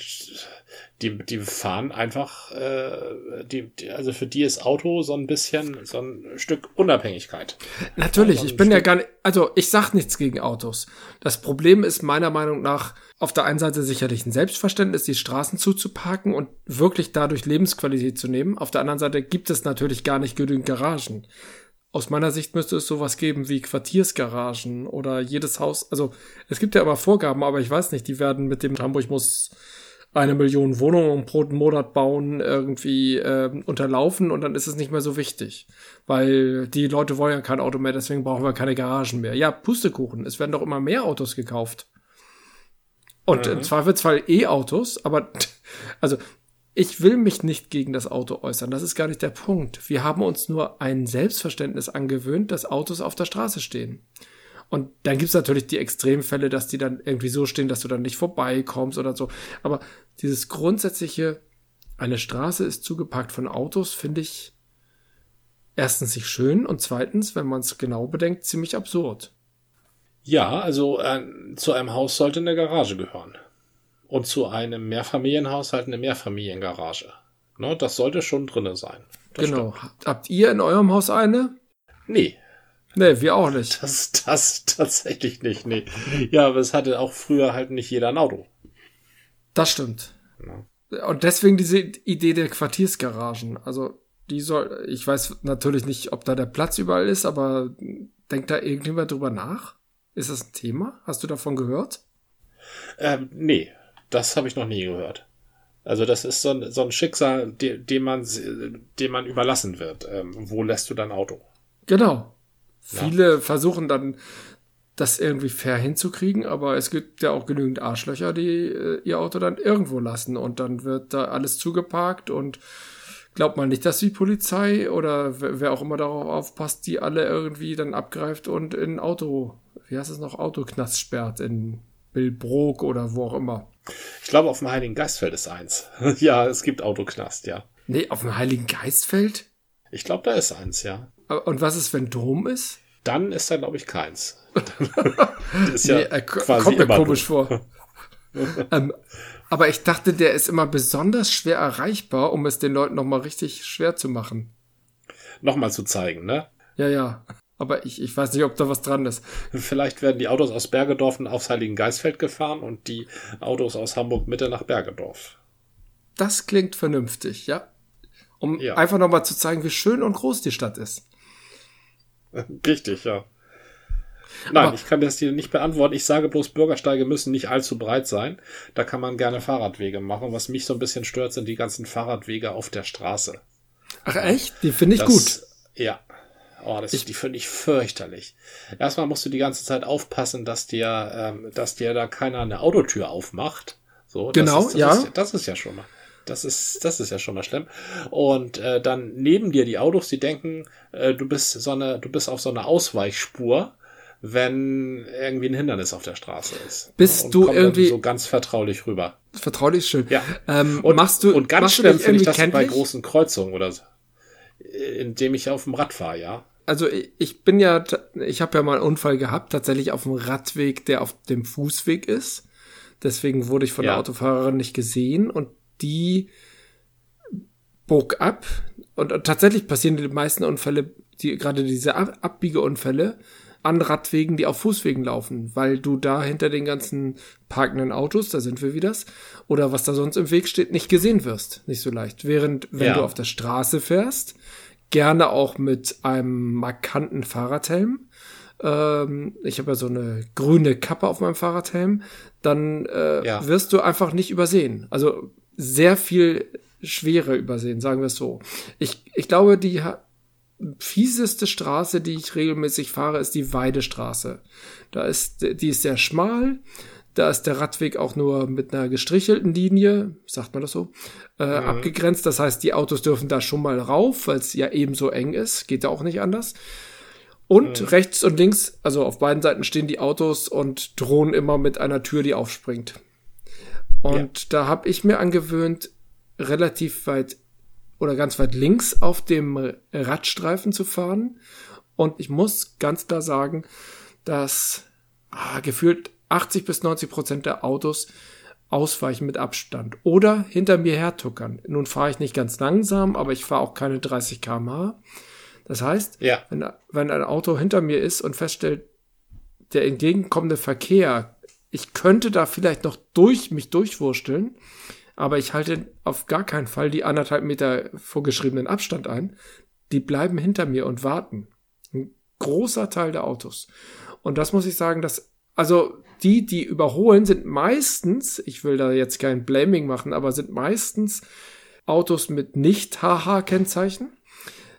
die, die fahren einfach, äh, die, die, also für die ist Auto so ein bisschen so ein Stück Unabhängigkeit. Natürlich, so ich bin Stück ja gar nicht, also ich sag nichts gegen Autos. Das Problem ist meiner Meinung nach auf der einen Seite sicherlich ein Selbstverständnis, die Straßen zuzuparken und wirklich dadurch Lebensqualität zu nehmen. Auf der anderen Seite gibt es natürlich gar nicht genügend Garagen aus meiner Sicht müsste es sowas geben wie Quartiersgaragen oder jedes Haus. Also es gibt ja aber Vorgaben, aber ich weiß nicht, die werden mit dem Hamburg muss eine Million Wohnungen pro Monat bauen irgendwie äh, unterlaufen und dann ist es nicht mehr so wichtig, weil die Leute wollen ja kein Auto mehr, deswegen brauchen wir keine Garagen mehr. Ja, Pustekuchen, es werden doch immer mehr Autos gekauft. Und mhm. im Zweifelsfall E-Autos, aber also ich will mich nicht gegen das Auto äußern, das ist gar nicht der Punkt. Wir haben uns nur ein Selbstverständnis angewöhnt, dass Autos auf der Straße stehen. Und dann gibt's natürlich die Extremfälle, dass die dann irgendwie so stehen, dass du dann nicht vorbeikommst oder so. Aber dieses grundsätzliche, eine Straße ist zugepackt von Autos, finde ich erstens nicht schön und zweitens, wenn man es genau bedenkt, ziemlich absurd. Ja, also äh, zu einem Haus sollte eine Garage gehören und zu einem Mehrfamilienhaushalt eine Mehrfamiliengarage. Ne, das sollte schon drinne sein. Das genau. Stimmt. Habt ihr in eurem Haus eine? Nee. Nee, wir auch nicht. Das, das tatsächlich nicht, nee. Ja, aber es hatte auch früher halt nicht jeder ein Auto. Das stimmt. Ja. Und deswegen diese Idee der Quartiersgaragen. Also, die soll, ich weiß natürlich nicht, ob da der Platz überall ist, aber denkt da irgendjemand drüber nach? Ist das ein Thema? Hast du davon gehört? Ähm, nee, das habe ich noch nie gehört. Also das ist so ein, so ein Schicksal, dem, dem, man, dem man überlassen wird. Ähm, wo lässt du dein Auto? Genau. Ja. Viele versuchen dann, das irgendwie fair hinzukriegen, aber es gibt ja auch genügend Arschlöcher, die äh, ihr Auto dann irgendwo lassen und dann wird da alles zugeparkt und glaubt man nicht, dass die Polizei oder wer auch immer darauf aufpasst, die alle irgendwie dann abgreift und in Auto, wie heißt es noch, Autoknast sperrt in Billbrook oder wo auch immer. Ich glaube, auf dem Heiligen Geistfeld ist eins. ja, es gibt Autoknast, ja. Nee, auf dem Heiligen Geistfeld? Ich glaube, da ist eins, ja. Und was ist, wenn Dom ist? Dann ist da, glaube ich, keins. ist ja nee, äh, kommt mir komisch vor. ähm, aber ich dachte, der ist immer besonders schwer erreichbar, um es den Leuten nochmal richtig schwer zu machen. Nochmal zu zeigen, ne? Ja, ja. Aber ich, ich weiß nicht, ob da was dran ist. Vielleicht werden die Autos aus Bergedorf aufs Heiligen Geistfeld gefahren und die Autos aus Hamburg Mitte nach Bergedorf. Das klingt vernünftig, ja. Um ja. einfach nochmal zu zeigen, wie schön und groß die Stadt ist. Richtig, ja. Nein, Aber ich kann das dir nicht beantworten. Ich sage bloß, Bürgersteige müssen nicht allzu breit sein. Da kann man gerne Fahrradwege machen. Was mich so ein bisschen stört, sind die ganzen Fahrradwege auf der Straße. Ach echt? Die finde ich das, gut. Ja, Oh, das ich, die finde ich fürchterlich. Erstmal musst du die ganze Zeit aufpassen, dass dir, ähm, dass dir da keiner eine Autotür aufmacht. So, genau, das ist, das ja. Ist, das ist ja schon mal. Das ist, das ist ja schon mal schlimm. Und äh, dann neben dir die Autos, die denken, äh, du bist so eine, du bist auf so einer Ausweichspur, wenn irgendwie ein Hindernis auf der Straße ist. Bist und du irgendwie so ganz vertraulich rüber. Vertraulich schön. Ja. Ähm, und machst du und ganz schlimm finde ich das bei großen Kreuzungen oder so, indem ich auf dem Rad fahre, ja also ich bin ja, ich habe ja mal einen Unfall gehabt, tatsächlich auf dem Radweg, der auf dem Fußweg ist. Deswegen wurde ich von ja. der Autofahrerin nicht gesehen und die bog ab. Und tatsächlich passieren die meisten Unfälle, die, gerade diese Abbiegeunfälle, an Radwegen, die auf Fußwegen laufen, weil du da hinter den ganzen parkenden Autos, da sind wir wieder, oder was da sonst im Weg steht, nicht gesehen wirst. Nicht so leicht. Während, wenn ja. du auf der Straße fährst, gerne auch mit einem markanten Fahrradhelm. Ähm, ich habe ja so eine grüne Kappe auf meinem Fahrradhelm. Dann äh, ja. wirst du einfach nicht übersehen. Also sehr viel Schwere übersehen, sagen wir es so. Ich, ich glaube, die fieseste Straße, die ich regelmäßig fahre, ist die Weidestraße. Da ist, die ist sehr schmal. Da ist der Radweg auch nur mit einer gestrichelten Linie, sagt man das so, äh, mhm. abgegrenzt. Das heißt, die Autos dürfen da schon mal rauf, weil es ja eben so eng ist. Geht ja auch nicht anders. Und mhm. rechts und links, also auf beiden Seiten stehen die Autos und drohen immer mit einer Tür, die aufspringt. Und ja. da habe ich mir angewöhnt, relativ weit oder ganz weit links auf dem Radstreifen zu fahren. Und ich muss ganz klar sagen, dass ah, gefühlt 80 bis 90 Prozent der Autos ausweichen mit Abstand oder hinter mir hertuckern. Nun fahre ich nicht ganz langsam, aber ich fahre auch keine 30 km/h. Das heißt, ja. wenn, wenn ein Auto hinter mir ist und feststellt, der entgegenkommende Verkehr, ich könnte da vielleicht noch durch mich durchwursteln, aber ich halte auf gar keinen Fall die anderthalb Meter vorgeschriebenen Abstand ein. Die bleiben hinter mir und warten. Ein großer Teil der Autos. Und das muss ich sagen, dass also die, die überholen, sind meistens, ich will da jetzt kein Blaming machen, aber sind meistens Autos mit nicht HH-Kennzeichen.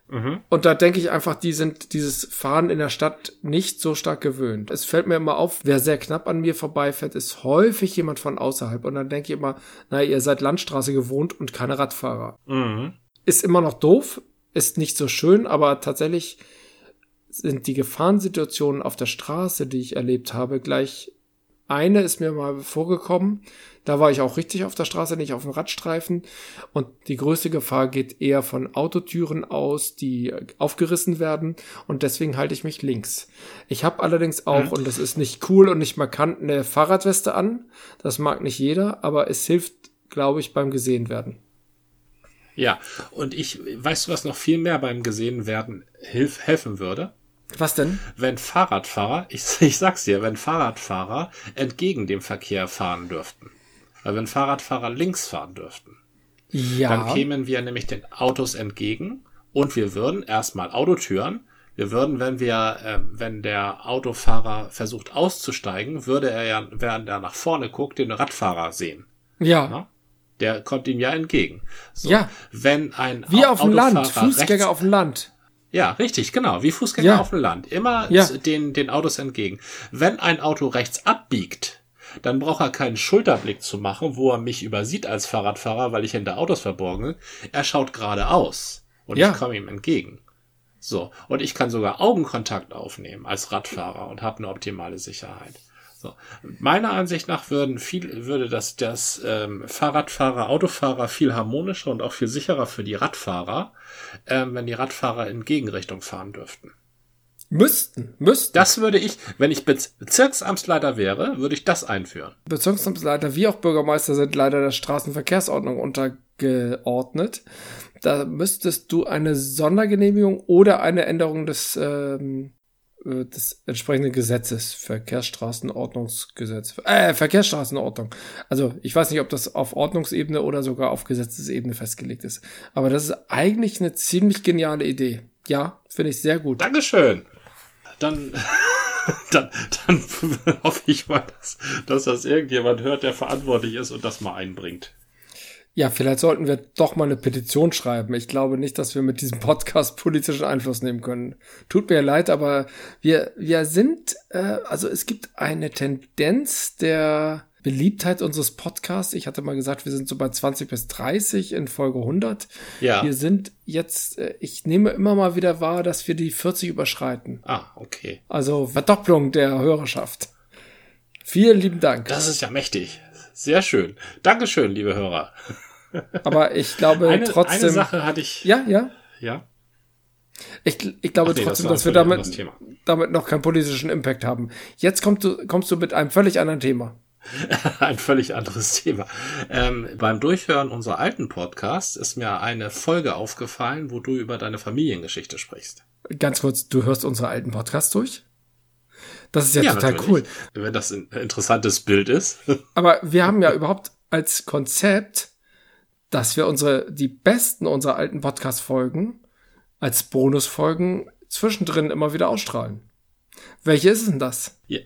Mhm. Und da denke ich einfach, die sind dieses Fahren in der Stadt nicht so stark gewöhnt. Es fällt mir immer auf, wer sehr knapp an mir vorbeifährt, ist häufig jemand von außerhalb. Und dann denke ich immer, naja, ihr seid Landstraße gewohnt und keine Radfahrer. Mhm. Ist immer noch doof, ist nicht so schön, aber tatsächlich sind die Gefahrensituationen auf der Straße, die ich erlebt habe, gleich eine ist mir mal vorgekommen. Da war ich auch richtig auf der Straße, nicht auf dem Radstreifen. Und die größte Gefahr geht eher von Autotüren aus, die aufgerissen werden. Und deswegen halte ich mich links. Ich habe allerdings auch, mhm. und das ist nicht cool und nicht markant, eine Fahrradweste an. Das mag nicht jeder, aber es hilft, glaube ich, beim gesehen werden. Ja, und ich, weißt du, was noch viel mehr beim gesehen werden hilf, helfen würde? Was denn? Wenn Fahrradfahrer, ich, ich sag's dir, wenn Fahrradfahrer entgegen dem Verkehr fahren dürften. Weil wenn Fahrradfahrer links fahren dürften, ja. dann kämen wir nämlich den Autos entgegen und wir würden erstmal Autotüren. Wir würden, wenn wir, äh, wenn der Autofahrer versucht auszusteigen, würde er ja, während er nach vorne guckt, den Radfahrer sehen. Ja. Na? Der kommt ihm ja entgegen. So, ja. Wenn ein Wie auf dem Land, Fußgänger auf dem Land. Ja, richtig, genau. Wie Fußgänger ja. auf dem Land. Immer ja. den, den Autos entgegen. Wenn ein Auto rechts abbiegt, dann braucht er keinen Schulterblick zu machen, wo er mich übersieht als Fahrradfahrer, weil ich hinter Autos verborgen bin. Er schaut geradeaus und ja. ich komme ihm entgegen. So. Und ich kann sogar Augenkontakt aufnehmen als Radfahrer und habe eine optimale Sicherheit. So. Meiner Ansicht nach würden viel, würde das, das ähm, Fahrradfahrer, Autofahrer viel harmonischer und auch viel sicherer für die Radfahrer, ähm, wenn die Radfahrer in Gegenrichtung fahren dürften. Müssten, müssten. Das würde ich, wenn ich Bezirksamtsleiter wäre, würde ich das einführen. Bezirksamtsleiter wie auch Bürgermeister sind leider der Straßenverkehrsordnung untergeordnet. Da müsstest du eine Sondergenehmigung oder eine Änderung des ähm, äh, des entsprechenden Gesetzes, Verkehrsstraßenordnungsgesetz, äh, Verkehrsstraßenordnung. Also ich weiß nicht, ob das auf Ordnungsebene oder sogar auf Gesetzesebene festgelegt ist. Aber das ist eigentlich eine ziemlich geniale Idee. Ja, finde ich sehr gut. Dankeschön. Dann, dann, dann hoffe ich mal, dass, dass das irgendjemand hört, der verantwortlich ist und das mal einbringt. Ja, vielleicht sollten wir doch mal eine Petition schreiben. Ich glaube nicht, dass wir mit diesem Podcast politischen Einfluss nehmen können. Tut mir leid, aber wir, wir sind, äh, also es gibt eine Tendenz der Beliebtheit unseres Podcasts. Ich hatte mal gesagt, wir sind so bei 20 bis 30 in Folge 100. Ja. Wir sind jetzt, äh, ich nehme immer mal wieder wahr, dass wir die 40 überschreiten. Ah, okay. Also Verdopplung der Hörerschaft. Vielen lieben Dank. Das ist ja mächtig. Sehr schön. Dankeschön, liebe Hörer. Aber ich glaube eine, trotzdem. Eine Sache hatte ich. Ja, ja. Ja. Ich, ich glaube nee, trotzdem, das dass wir damit, damit noch keinen politischen Impact haben. Jetzt kommst du, kommst du mit einem völlig anderen Thema. Ein völlig anderes Thema. Ähm, beim Durchhören unserer alten Podcasts ist mir eine Folge aufgefallen, wo du über deine Familiengeschichte sprichst. Ganz kurz, du hörst unsere alten Podcasts durch? Das ist ja, ja total natürlich. cool. Wenn das ein interessantes Bild ist. Aber wir haben ja überhaupt als Konzept, dass wir unsere, die besten unserer alten Podcast-Folgen als Bonusfolgen zwischendrin immer wieder ausstrahlen. Welche ist denn das? Ja.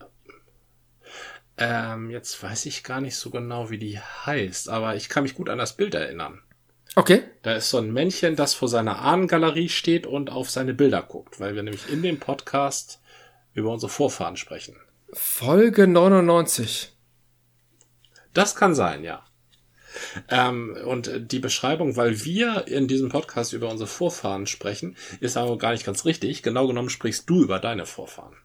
Ähm, jetzt weiß ich gar nicht so genau, wie die heißt, aber ich kann mich gut an das Bild erinnern. Okay. Da ist so ein Männchen, das vor seiner Ahnengalerie steht und auf seine Bilder guckt, weil wir nämlich in dem Podcast über unsere Vorfahren sprechen. Folge 99. Das kann sein, ja. Ähm, und die Beschreibung, weil wir in diesem Podcast über unsere Vorfahren sprechen, ist aber gar nicht ganz richtig. Genau genommen sprichst du über deine Vorfahren.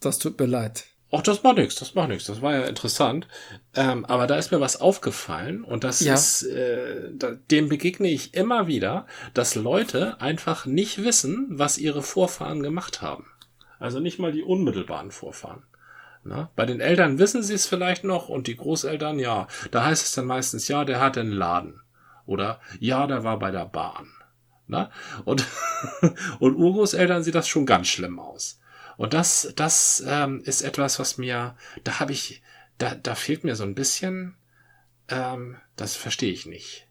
Das tut mir leid. Ach, das macht nichts, das macht nichts. Das war ja interessant. Ähm, aber da ist mir was aufgefallen und das ja. ist, äh, da, dem begegne ich immer wieder, dass Leute einfach nicht wissen, was ihre Vorfahren gemacht haben. Also nicht mal die unmittelbaren Vorfahren. Na, bei den Eltern wissen sie es vielleicht noch und die Großeltern, ja. Da heißt es dann meistens, ja, der hat einen Laden. Oder ja, der war bei der Bahn. Na? Und, und Urgroßeltern sieht das schon ganz schlimm aus. Und das, das ähm, ist etwas, was mir, da habe ich, da, da fehlt mir so ein bisschen, ähm, das verstehe ich nicht.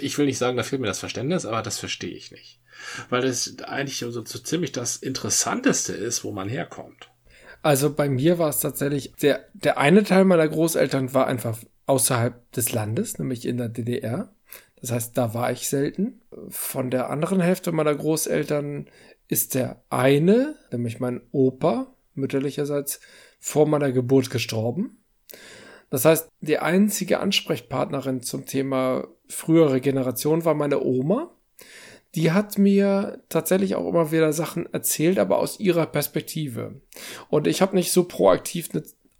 Ich will nicht sagen, da fehlt mir das Verständnis, aber das verstehe ich nicht weil es eigentlich so, so ziemlich das Interessanteste ist, wo man herkommt. Also bei mir war es tatsächlich, der, der eine Teil meiner Großeltern war einfach außerhalb des Landes, nämlich in der DDR. Das heißt, da war ich selten. Von der anderen Hälfte meiner Großeltern ist der eine, nämlich mein Opa, mütterlicherseits, vor meiner Geburt gestorben. Das heißt, die einzige Ansprechpartnerin zum Thema frühere Generation war meine Oma die hat mir tatsächlich auch immer wieder Sachen erzählt, aber aus ihrer Perspektive. Und ich habe nicht so proaktiv,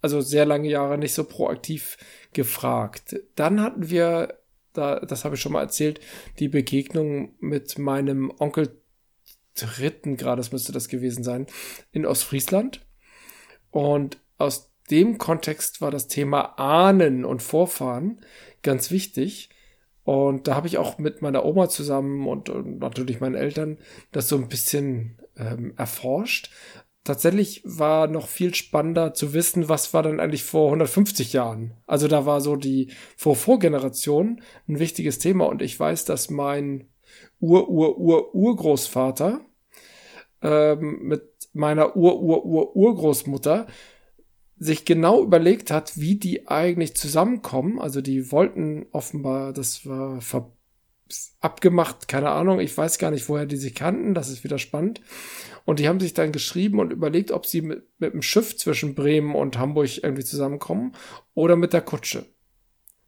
also sehr lange Jahre nicht so proaktiv gefragt. Dann hatten wir, da, das habe ich schon mal erzählt, die Begegnung mit meinem Onkel dritten Grades müsste das gewesen sein, in Ostfriesland. Und aus dem Kontext war das Thema Ahnen und Vorfahren ganz wichtig. Und da habe ich auch mit meiner Oma zusammen und, und natürlich meinen Eltern das so ein bisschen ähm, erforscht. Tatsächlich war noch viel spannender zu wissen, was war dann eigentlich vor 150 Jahren. Also da war so die Vor-Vorgeneration ein wichtiges Thema und ich weiß, dass mein Ur-Ur-Ur-Urgroßvater ähm, mit meiner Ur-Ur-Ur-Urgroßmutter sich genau überlegt hat, wie die eigentlich zusammenkommen. Also die wollten offenbar, das war abgemacht, keine Ahnung, ich weiß gar nicht, woher die sich kannten, das ist wieder spannend. Und die haben sich dann geschrieben und überlegt, ob sie mit, mit dem Schiff zwischen Bremen und Hamburg irgendwie zusammenkommen oder mit der Kutsche.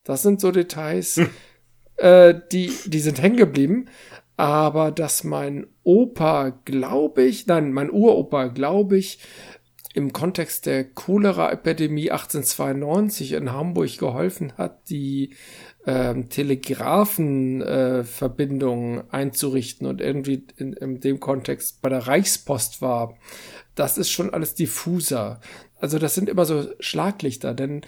Das sind so Details, hm. äh, die, die sind hängen geblieben. Aber dass mein Opa, glaube ich, nein, mein Uropa, glaube ich, im Kontext der Cholera-Epidemie 1892 in Hamburg geholfen hat, die ähm, Telegrafenverbindungen äh, einzurichten und irgendwie in, in dem Kontext bei der Reichspost war, das ist schon alles diffuser. Also das sind immer so Schlaglichter, denn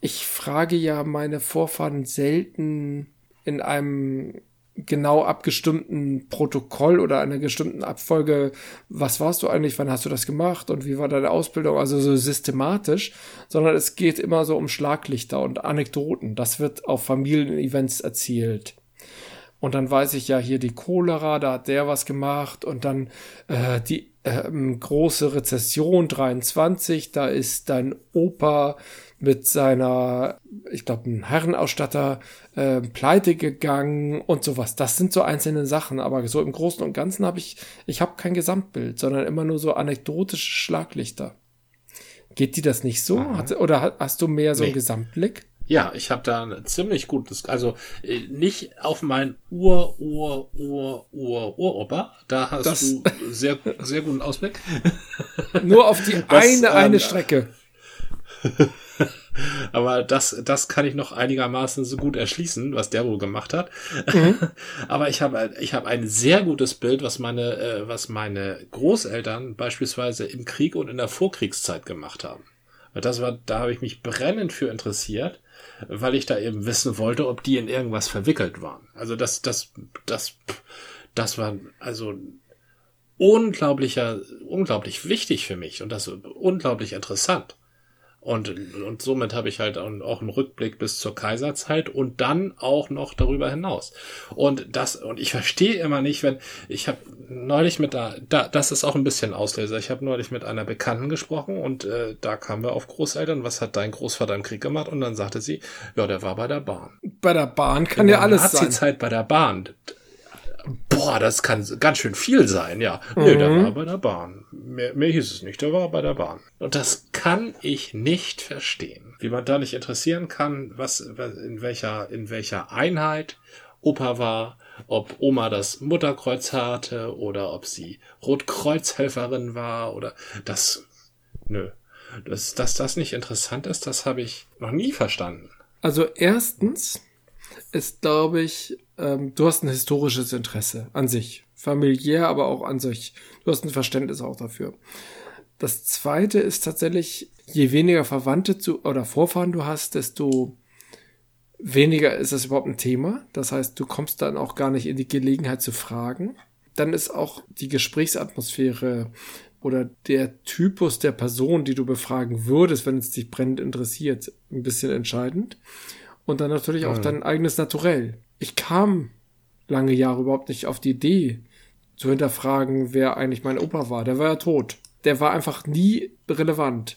ich frage ja meine Vorfahren selten in einem genau abgestimmten Protokoll oder einer bestimmten Abfolge, was warst du eigentlich, wann hast du das gemacht und wie war deine Ausbildung, also so systematisch, sondern es geht immer so um Schlaglichter und Anekdoten. Das wird auf Familienevents erzählt. Und dann weiß ich ja hier die Cholera, da hat der was gemacht und dann äh, die äh, große Rezession 23, da ist dein Opa mit seiner, ich glaube, ein Herrenausstatter äh, pleite gegangen und sowas. Das sind so einzelne Sachen, aber so im Großen und Ganzen habe ich, ich habe kein Gesamtbild, sondern immer nur so anekdotische Schlaglichter. Geht dir das nicht so? Hat, oder hast du mehr so nee. einen Gesamtblick? Ja, ich habe da ein ziemlich gutes, also äh, nicht auf mein Ur, Ur, Ur, Ur, Uropa, da hast das du sehr, sehr guten Ausblick. Nur auf die das, eine, ähm, eine Strecke. Aber das, das kann ich noch einigermaßen so gut erschließen, was der wohl gemacht hat. Mhm. Aber ich habe, ich habe ein sehr gutes Bild, was meine, äh, was meine Großeltern beispielsweise im Krieg und in der Vorkriegszeit gemacht haben. Das war, da habe ich mich brennend für interessiert, weil ich da eben wissen wollte, ob die in irgendwas verwickelt waren. Also das, das, das, das war also unglaublicher, unglaublich wichtig für mich und das unglaublich interessant. Und, und somit habe ich halt auch einen Rückblick bis zur Kaiserzeit und dann auch noch darüber hinaus. Und das, und ich verstehe immer nicht, wenn, ich habe neulich mit da, da, das ist auch ein bisschen Auslöser. Ich habe neulich mit einer Bekannten gesprochen und äh, da kamen wir auf Großeltern, was hat dein Großvater im Krieg gemacht? Und dann sagte sie, ja, der war bei der Bahn. Bei der Bahn kann In ja alles sein. Zeit bei der Bahn. Boah, das kann ganz schön viel sein, ja. Mhm. Nee, der war bei der Bahn. Mehr, mehr hieß es nicht, der war bei der Bahn. Und das kann ich nicht verstehen. Wie man da nicht interessieren kann, was, in welcher, in welcher Einheit Opa war, ob Oma das Mutterkreuz hatte oder ob sie Rotkreuzhelferin war oder das, nö. Dass, dass das nicht interessant ist, das habe ich noch nie verstanden. Also erstens ist, glaube ich, ähm, du hast ein historisches Interesse an sich. Familiär, aber auch an sich. Du hast ein Verständnis auch dafür. Das zweite ist tatsächlich, je weniger Verwandte zu, oder Vorfahren du hast, desto weniger ist das überhaupt ein Thema. Das heißt, du kommst dann auch gar nicht in die Gelegenheit zu fragen. Dann ist auch die Gesprächsatmosphäre oder der Typus der Person, die du befragen würdest, wenn es dich brennend interessiert, ein bisschen entscheidend. Und dann natürlich auch mhm. dein eigenes Naturell. Ich kam lange Jahre überhaupt nicht auf die Idee, zu hinterfragen, wer eigentlich mein Opa war. Der war ja tot. Der war einfach nie relevant.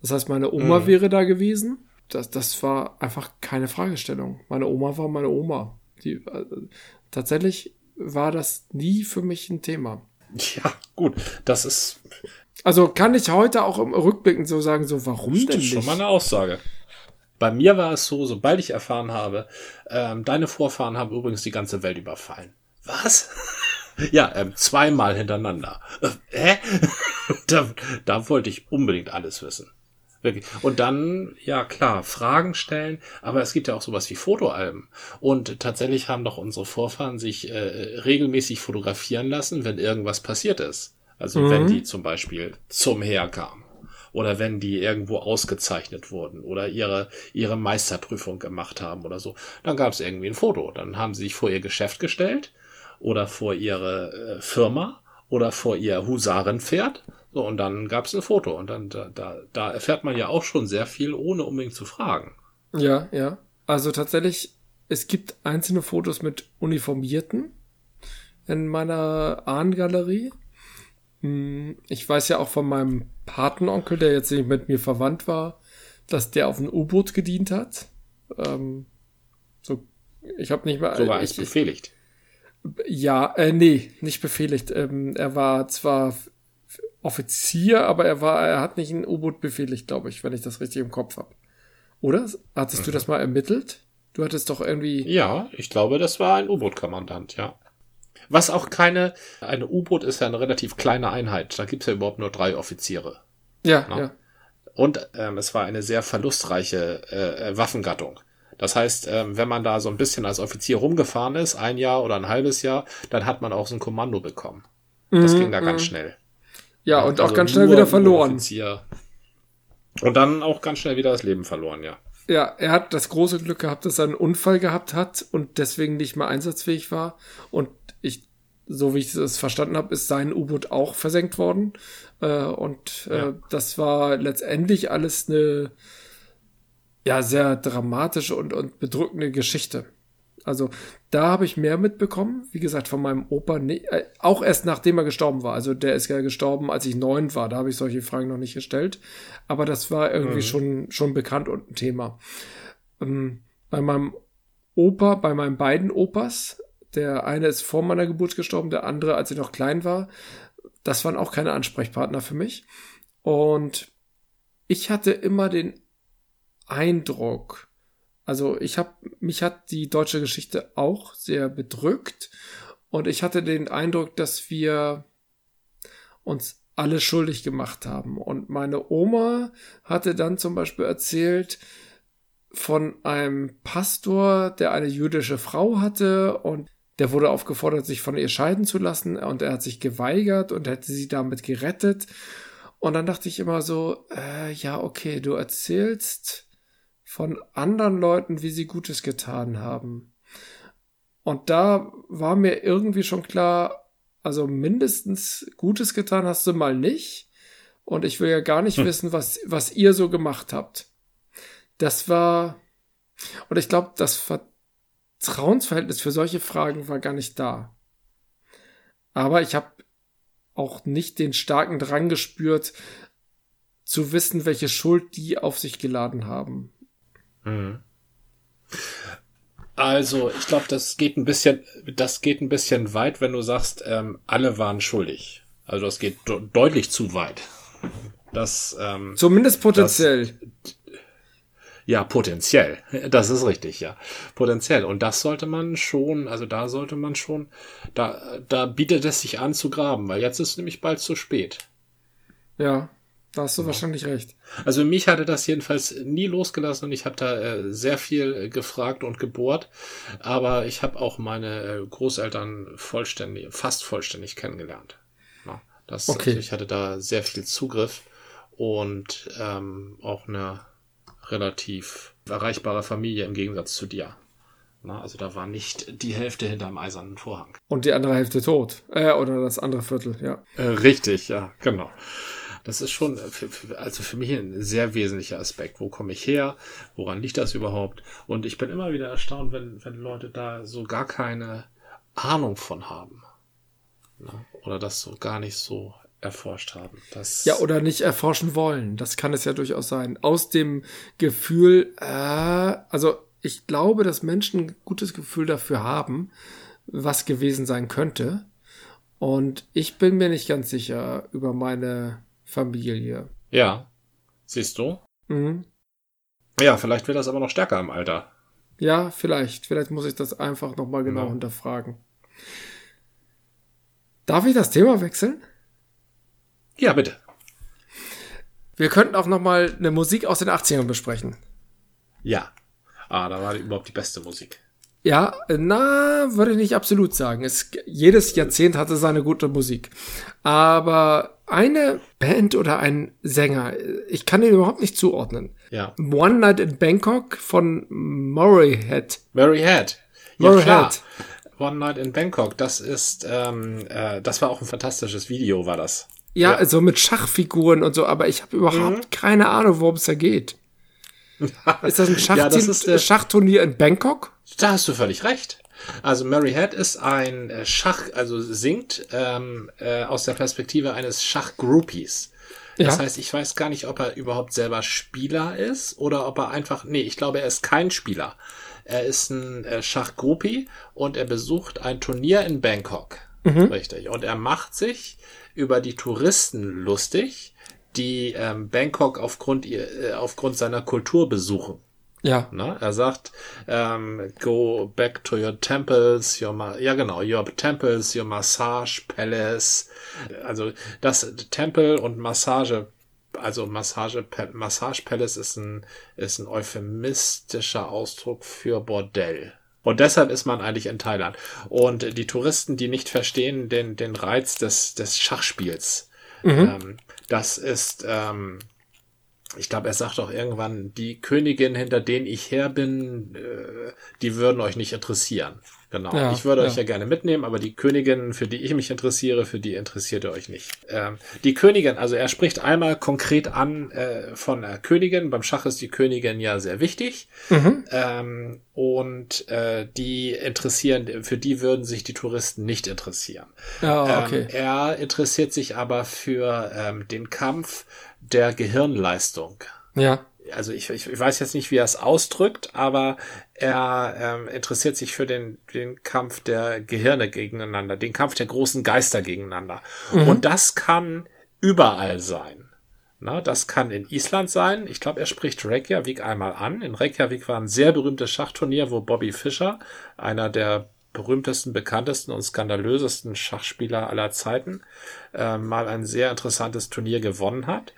Das heißt, meine Oma mhm. wäre da gewesen. Das, das war einfach keine Fragestellung. Meine Oma war meine Oma. Die, äh, tatsächlich war das nie für mich ein Thema. Ja, gut. Das ist. Also kann ich heute auch im Rückblicken so sagen, so warum denn nicht? Das ist schon mal eine Aussage. Bei mir war es so, sobald ich erfahren habe, ähm, deine Vorfahren haben übrigens die ganze Welt überfallen. Was? ja, ähm, zweimal hintereinander. Äh, hä? da, da wollte ich unbedingt alles wissen. Wirklich. Und dann, ja klar, Fragen stellen, aber es gibt ja auch sowas wie Fotoalben. Und tatsächlich haben doch unsere Vorfahren sich äh, regelmäßig fotografieren lassen, wenn irgendwas passiert ist. Also mhm. wenn die zum Beispiel zum Heer kamen oder wenn die irgendwo ausgezeichnet wurden oder ihre, ihre Meisterprüfung gemacht haben oder so, dann gab es irgendwie ein Foto. Dann haben sie sich vor ihr Geschäft gestellt oder vor ihre äh, Firma oder vor ihr Husarenpferd. So, und dann gab es ein Foto. Und dann, da, da, da erfährt man ja auch schon sehr viel, ohne unbedingt zu fragen. Ja, ja. Also tatsächlich, es gibt einzelne Fotos mit Uniformierten in meiner Ahnengalerie. Hm, ich weiß ja auch von meinem Patenonkel, der jetzt nicht mit mir verwandt war, dass der auf ein U-Boot gedient hat. Ähm, so, ich habe nicht mal. So war ich, befehligt. Ja, äh, nee, nicht befehligt. Ähm, er war zwar Offizier, aber er war, er hat nicht ein U-Boot befehligt, glaube ich, wenn ich das richtig im Kopf habe. Oder? Hattest mhm. du das mal ermittelt? Du hattest doch irgendwie. Ja, ich glaube, das war ein U-Boot-Kommandant, ja. Was auch keine, eine U-Boot ist ja eine relativ kleine Einheit. Da gibt's ja überhaupt nur drei Offiziere. Ja, ne? ja. Und ähm, es war eine sehr verlustreiche äh, äh, Waffengattung. Das heißt, ähm, wenn man da so ein bisschen als Offizier rumgefahren ist, ein Jahr oder ein halbes Jahr, dann hat man auch so ein Kommando bekommen. Das mhm, ging da ganz mhm. schnell. Ja, und also auch ganz schnell wieder verloren. Offizier. Und dann auch ganz schnell wieder das Leben verloren, ja. Ja, er hat das große Glück gehabt, dass er einen Unfall gehabt hat und deswegen nicht mehr einsatzfähig war. Und so wie ich es verstanden habe, ist sein U-Boot auch versenkt worden. Äh, und äh, ja. das war letztendlich alles eine ja sehr dramatische und, und bedrückende Geschichte. Also da habe ich mehr mitbekommen. Wie gesagt, von meinem Opa, nee, äh, auch erst nachdem er gestorben war. Also der ist ja gestorben, als ich neun war. Da habe ich solche Fragen noch nicht gestellt. Aber das war irgendwie mhm. schon, schon bekannt und ein Thema. Ähm, bei meinem Opa, bei meinen beiden Opas, der eine ist vor meiner Geburt gestorben, der andere, als ich noch klein war, das waren auch keine Ansprechpartner für mich. Und ich hatte immer den Eindruck, also ich habe, mich hat die deutsche Geschichte auch sehr bedrückt und ich hatte den Eindruck, dass wir uns alle schuldig gemacht haben. Und meine Oma hatte dann zum Beispiel erzählt von einem Pastor, der eine jüdische Frau hatte und der wurde aufgefordert, sich von ihr scheiden zu lassen und er hat sich geweigert und hätte sie damit gerettet. Und dann dachte ich immer so, äh, ja, okay, du erzählst von anderen Leuten, wie sie Gutes getan haben. Und da war mir irgendwie schon klar, also mindestens Gutes getan hast du mal nicht. Und ich will ja gar nicht hm. wissen, was, was ihr so gemacht habt. Das war, und ich glaube, das Vertrauensverhältnis für solche Fragen war gar nicht da. Aber ich habe auch nicht den starken Drang gespürt, zu wissen, welche Schuld die auf sich geladen haben. Mhm. Also, ich glaube, das geht ein bisschen, das geht ein bisschen weit, wenn du sagst, ähm, alle waren schuldig. Also, das geht deutlich zu weit. Das, ähm, Zumindest potenziell. Das, ja, potenziell. Das ist richtig, ja. Potenziell. Und das sollte man schon, also da sollte man schon, da, da bietet es sich an zu graben, weil jetzt ist nämlich bald zu spät. Ja. Da hast du ja. wahrscheinlich recht. Also mich hatte das jedenfalls nie losgelassen und ich habe da äh, sehr viel äh, gefragt und gebohrt. Aber ich habe auch meine äh, Großeltern vollständig, fast vollständig kennengelernt. Ja, das, okay. also ich hatte da sehr viel Zugriff und ähm, auch eine relativ erreichbare Familie im Gegensatz zu dir. Na, also da war nicht die Hälfte hinterm eisernen Vorhang. Und die andere Hälfte tot. Äh, oder das andere Viertel, ja. Äh, richtig, ja, genau. Das ist schon, für, also für mich ein sehr wesentlicher Aspekt. Wo komme ich her? Woran liegt das überhaupt? Und ich bin immer wieder erstaunt, wenn, wenn Leute da so gar keine Ahnung von haben. Ne? Oder das so gar nicht so erforscht haben. Das ja, oder nicht erforschen wollen. Das kann es ja durchaus sein. Aus dem Gefühl, äh, also ich glaube, dass Menschen ein gutes Gefühl dafür haben, was gewesen sein könnte. Und ich bin mir nicht ganz sicher über meine Familie. Ja. Siehst du? Mhm. Ja, vielleicht wird das aber noch stärker im Alter. Ja, vielleicht. Vielleicht muss ich das einfach nochmal genau ja. hinterfragen. Darf ich das Thema wechseln? Ja, bitte. Wir könnten auch nochmal eine Musik aus den 80ern besprechen. Ja. Ah, da war überhaupt die beste Musik. Ja, na, würde ich nicht absolut sagen. Es, jedes Jahrzehnt hatte seine gute Musik. Aber eine Band oder ein Sänger, ich kann den überhaupt nicht zuordnen. Ja. One Night in Bangkok von Murray Head. Murray Head. Ja, Murray klar. Head. One Night in Bangkok, das ist, ähm, äh, das war auch ein fantastisches Video, war das. Ja, ja. also mit Schachfiguren und so, aber ich habe überhaupt mhm. keine Ahnung, worum es da geht. ist das ein Schach ja, das ist, äh, Schachturnier in Bangkok? Da hast du völlig recht. Also Mary Head ist ein äh, Schach, also singt ähm, äh, aus der Perspektive eines Schachgroupies. Das ja. heißt, ich weiß gar nicht, ob er überhaupt selber Spieler ist oder ob er einfach, nee, ich glaube, er ist kein Spieler. Er ist ein äh, Schachgroupie und er besucht ein Turnier in Bangkok. Mhm. Richtig. Und er macht sich über die Touristen lustig, die ähm, Bangkok aufgrund, äh, aufgrund seiner Kultur besuchen. Ja. Ne? Er sagt, ähm, go back to your temples, your, ja genau, your temples, your massage palace. Also das Tempel und Massage, also Massage, Massage Palace ist ein, ist ein euphemistischer Ausdruck für Bordell. Und deshalb ist man eigentlich in Thailand. Und die Touristen, die nicht verstehen den, den Reiz des, des Schachspiels, mhm. ähm, das ist, ähm, ich glaube, er sagt auch irgendwann, die Königin, hinter denen ich her bin, äh, die würden euch nicht interessieren. Genau. Ja, ich würde ja. euch ja gerne mitnehmen, aber die Königin, für die ich mich interessiere, für die interessiert ihr euch nicht. Ähm, die Königin, also er spricht einmal konkret an äh, von der Königin. Beim Schach ist die Königin ja sehr wichtig. Mhm. Ähm, und äh, die interessieren, für die würden sich die Touristen nicht interessieren. Ja, okay. Ähm, er interessiert sich aber für ähm, den Kampf der Gehirnleistung. ja. Also ich, ich, ich weiß jetzt nicht, wie er es ausdrückt, aber er ähm, interessiert sich für den, den Kampf der Gehirne gegeneinander, den Kampf der großen Geister gegeneinander. Und das kann überall sein. Na, das kann in Island sein. Ich glaube, er spricht Reykjavik einmal an. In Reykjavik war ein sehr berühmtes Schachturnier, wo Bobby Fischer, einer der berühmtesten, bekanntesten und skandalösesten Schachspieler aller Zeiten, äh, mal ein sehr interessantes Turnier gewonnen hat.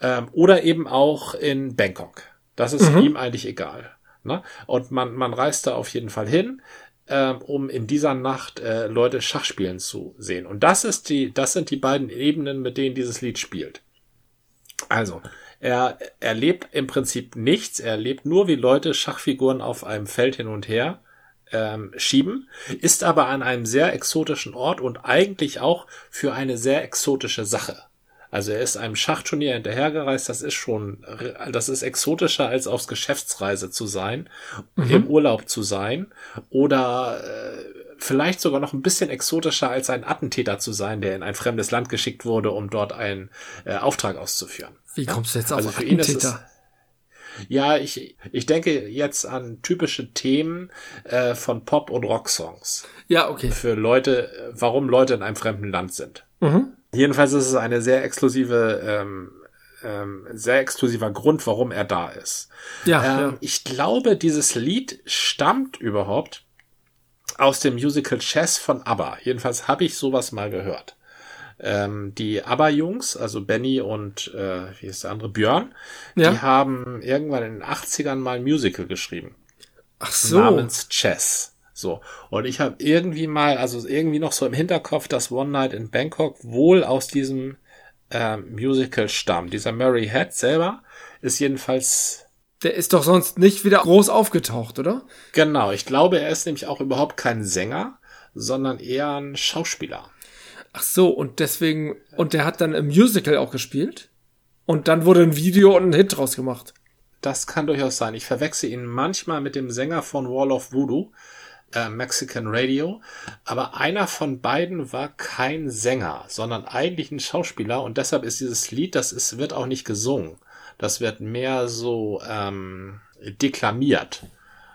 Ähm, oder eben auch in Bangkok. Das ist ihm eigentlich egal. Ne? Und man, man reist da auf jeden Fall hin, ähm, um in dieser Nacht äh, Leute Schach spielen zu sehen. Und das ist die, das sind die beiden Ebenen, mit denen dieses Lied spielt. Also, er erlebt im Prinzip nichts. Er erlebt nur, wie Leute Schachfiguren auf einem Feld hin und her ähm, schieben, ist aber an einem sehr exotischen Ort und eigentlich auch für eine sehr exotische Sache. Also er ist einem Schachturnier hinterhergereist, das ist schon, das ist exotischer als aufs Geschäftsreise zu sein, im Urlaub zu sein oder äh, vielleicht sogar noch ein bisschen exotischer als ein Attentäter zu sein, der in ein fremdes Land geschickt wurde, um dort einen äh, Auftrag auszuführen. Wie kommst du jetzt auf Also für ihn ist es, Attentäter? ja, ich, ich denke jetzt an typische Themen äh, von Pop- und Rocksongs Ja, okay. für Leute, warum Leute in einem fremden Land sind. Mhm. Jedenfalls ist es eine sehr exklusive, ähm, ähm, sehr exklusiver Grund, warum er da ist. Ja, Ähm, ja. Ich glaube, dieses Lied stammt überhaupt aus dem Musical Chess von ABBA. Jedenfalls habe ich sowas mal gehört. Ähm, die ABBA-Jungs, also Benny und äh, wie ist der andere Björn, Ja. die haben irgendwann in den 80ern mal ein Musical geschrieben Ach so. namens Chess. So. Und ich habe irgendwie mal, also irgendwie noch so im Hinterkopf, dass One Night in Bangkok wohl aus diesem ähm, Musical stammt. Dieser Murray Head selber ist jedenfalls, Der ist doch sonst nicht wieder groß aufgetaucht, oder? genau, ich glaube, er ist nämlich auch überhaupt kein Sänger, sondern eher ein Schauspieler. Ach so, und deswegen, und der hat dann im Musical auch gespielt? Und dann wurde ein Video und ein Hit draus gemacht. Das kann durchaus sein. Ich verwechsel ihn manchmal mit dem Sänger von Wall of Voodoo, äh, Mexican Radio. Aber einer von beiden war kein Sänger, sondern eigentlich ein Schauspieler. Und deshalb ist dieses Lied, das ist, wird auch nicht gesungen. Das wird mehr so ähm, deklamiert.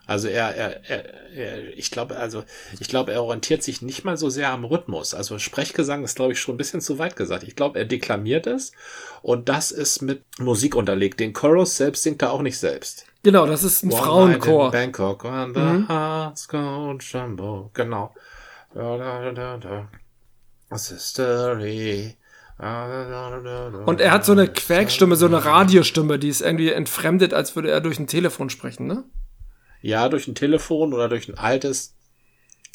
Also er, er, er, er ich glaube, also ich glaube, er orientiert sich nicht mal so sehr am Rhythmus. Also Sprechgesang ist, glaube ich, schon ein bisschen zu weit gesagt. Ich glaube, er deklamiert es und das ist mit Musik unterlegt. Den Chorus selbst singt er auch nicht selbst. Genau, das ist ein One Frauenchor. Night in Bangkok and the Mhm. hearts go jumbo. Genau. Da, da, da, da. History. Und er hat so eine Quäkstimme, so eine Radiostimme, die ist irgendwie entfremdet, als würde er durch ein Telefon sprechen, ne? Ja, durch ein Telefon oder durch ein altes,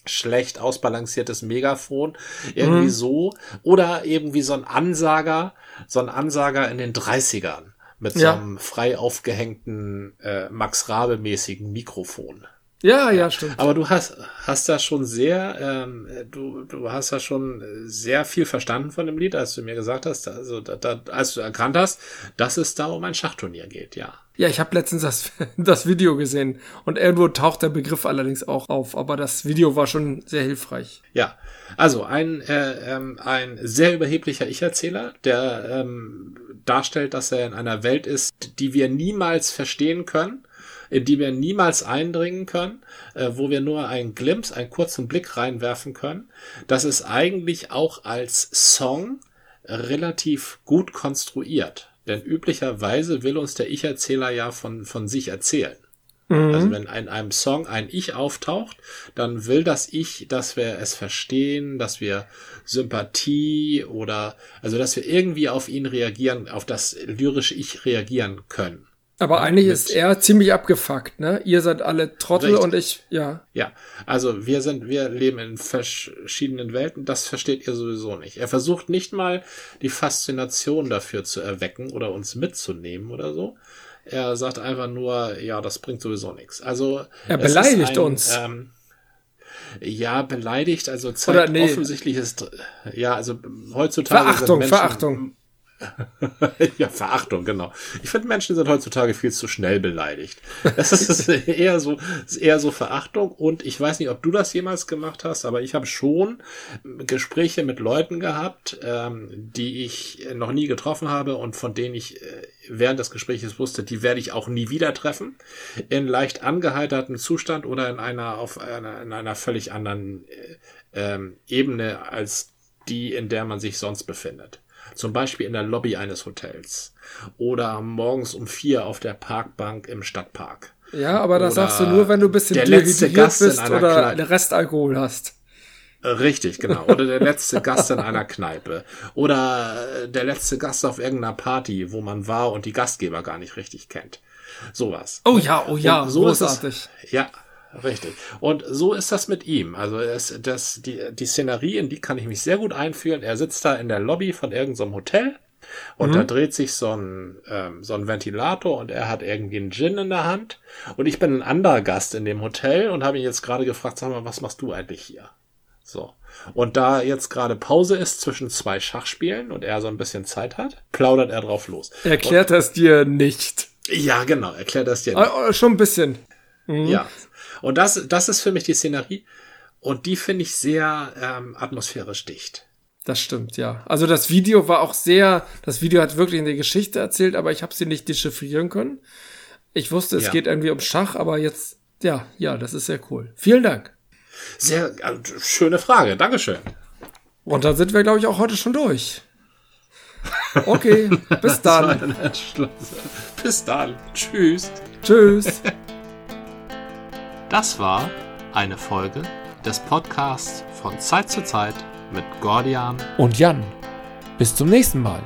schlecht ausbalanciertes Megafon. Irgendwie Mhm. so. Oder irgendwie so ein Ansager, so ein Ansager in den 30ern. Mit so Ja. einem frei aufgehängten, äh, Max Rabe-mäßigen Mikrofon. Ja, ja, stimmt. Aber du hast, hast da schon sehr, ähm, du, du hast da schon sehr viel verstanden von dem Lied, als du mir gesagt hast, also da, da, als du erkannt hast, dass es da um ein Schachturnier geht, ja. Ja, ich habe letztens das, das Video gesehen und irgendwo taucht der Begriff allerdings auch auf, aber das Video war schon sehr hilfreich. Ja, also ein, äh, ähm, ein sehr überheblicher Ich-Erzähler, der ähm, darstellt, dass er in einer Welt ist, die wir niemals verstehen können, in die wir niemals eindringen können, äh, wo wir nur einen Glimpse, einen kurzen Blick reinwerfen können. Das ist eigentlich auch als Song relativ gut konstruiert. Denn üblicherweise will uns der Ich-Erzähler ja von, von sich erzählen. Also wenn in einem Song ein Ich auftaucht, dann will das Ich, dass wir es verstehen, dass wir Sympathie oder also dass wir irgendwie auf ihn reagieren, auf das lyrische Ich reagieren können. Aber eigentlich ist er ziemlich abgefuckt, ne? Ihr seid alle Trottel Richtig. und ich, ja. Ja, also wir sind, wir leben in verschiedenen Welten, das versteht ihr sowieso nicht. Er versucht nicht mal die Faszination dafür zu erwecken oder uns mitzunehmen oder so. Er sagt einfach nur, ja, das bringt sowieso nichts. Also Er beleidigt uns. Ähm, Ja, beleidigt, also zeigt Oder nee. offensichtliches, ja, also heutzutage Verachtung, sind Menschen, Verachtung. ja, Verachtung, genau. Ich finde, Menschen sind heutzutage viel zu schnell beleidigt. Das ist eher so, ist eher so Verachtung. Und ich weiß nicht, ob du das jemals gemacht hast, aber ich habe schon Gespräche mit Leuten gehabt, ähm, die ich noch nie getroffen habe und von denen ich äh, während des Gesprächs wusste, die werde ich auch nie wieder treffen. In leicht angeheiterten Zustand oder in einer, auf einer, in einer völlig anderen äh, ähm, Ebene als die, in der man sich sonst befindet. Zum Beispiel in der Lobby eines Hotels. Oder morgens um vier auf der Parkbank im Stadtpark. Ja, aber das Oder sagst du nur, wenn du ein bisschen der letzte Gast bist oder Kleid- Restalkohol hast. Äh, Richtig, genau. Oder der letzte Gast in einer Kneipe. Oder äh, der letzte Gast auf irgendeiner Party, wo man war und die Gastgeber gar nicht richtig kennt. Sowas. Oh ja, oh ja, Und so ist großartig. Es, ja, richtig. Und so ist das mit ihm. Also es, das, die, die Szenerie, in die kann ich mich sehr gut einfühlen. Er sitzt da in der Lobby von irgendeinem Hotel und da dreht sich so ein, ähm, so ein Ventilator und er hat irgendwie einen Gin in der Hand. Und ich bin ein anderer Gast in dem Hotel und habe ihn jetzt gerade gefragt, sag mal, was machst du eigentlich hier? So. Und da jetzt gerade Pause ist zwischen zwei Schachspielen und er so ein bisschen Zeit hat, plaudert er drauf los. Erklärt das dir nicht. Ja, genau, erklärt das dir. Ah, ah, Schon ein bisschen. Ja. Und das, das ist für mich die Szenerie. Und die finde ich sehr ähm, atmosphärisch dicht. Das stimmt, ja. Also das Video war auch sehr, das Video hat wirklich eine Geschichte erzählt, aber ich habe sie nicht dechiffrieren können. Ich wusste, es Ja. geht irgendwie um Schach, aber jetzt, ja, ja, das ist sehr cool. Vielen Dank. Sehr äh, schöne Frage. Dankeschön. Und dann sind wir, glaube ich, auch heute schon durch. Okay, bis dann. Bis dann. Tschüss. Tschüss. Das war eine Folge des Podcasts von Zeit zu Zeit mit Gordian Und Jan, bis zum nächsten Mal.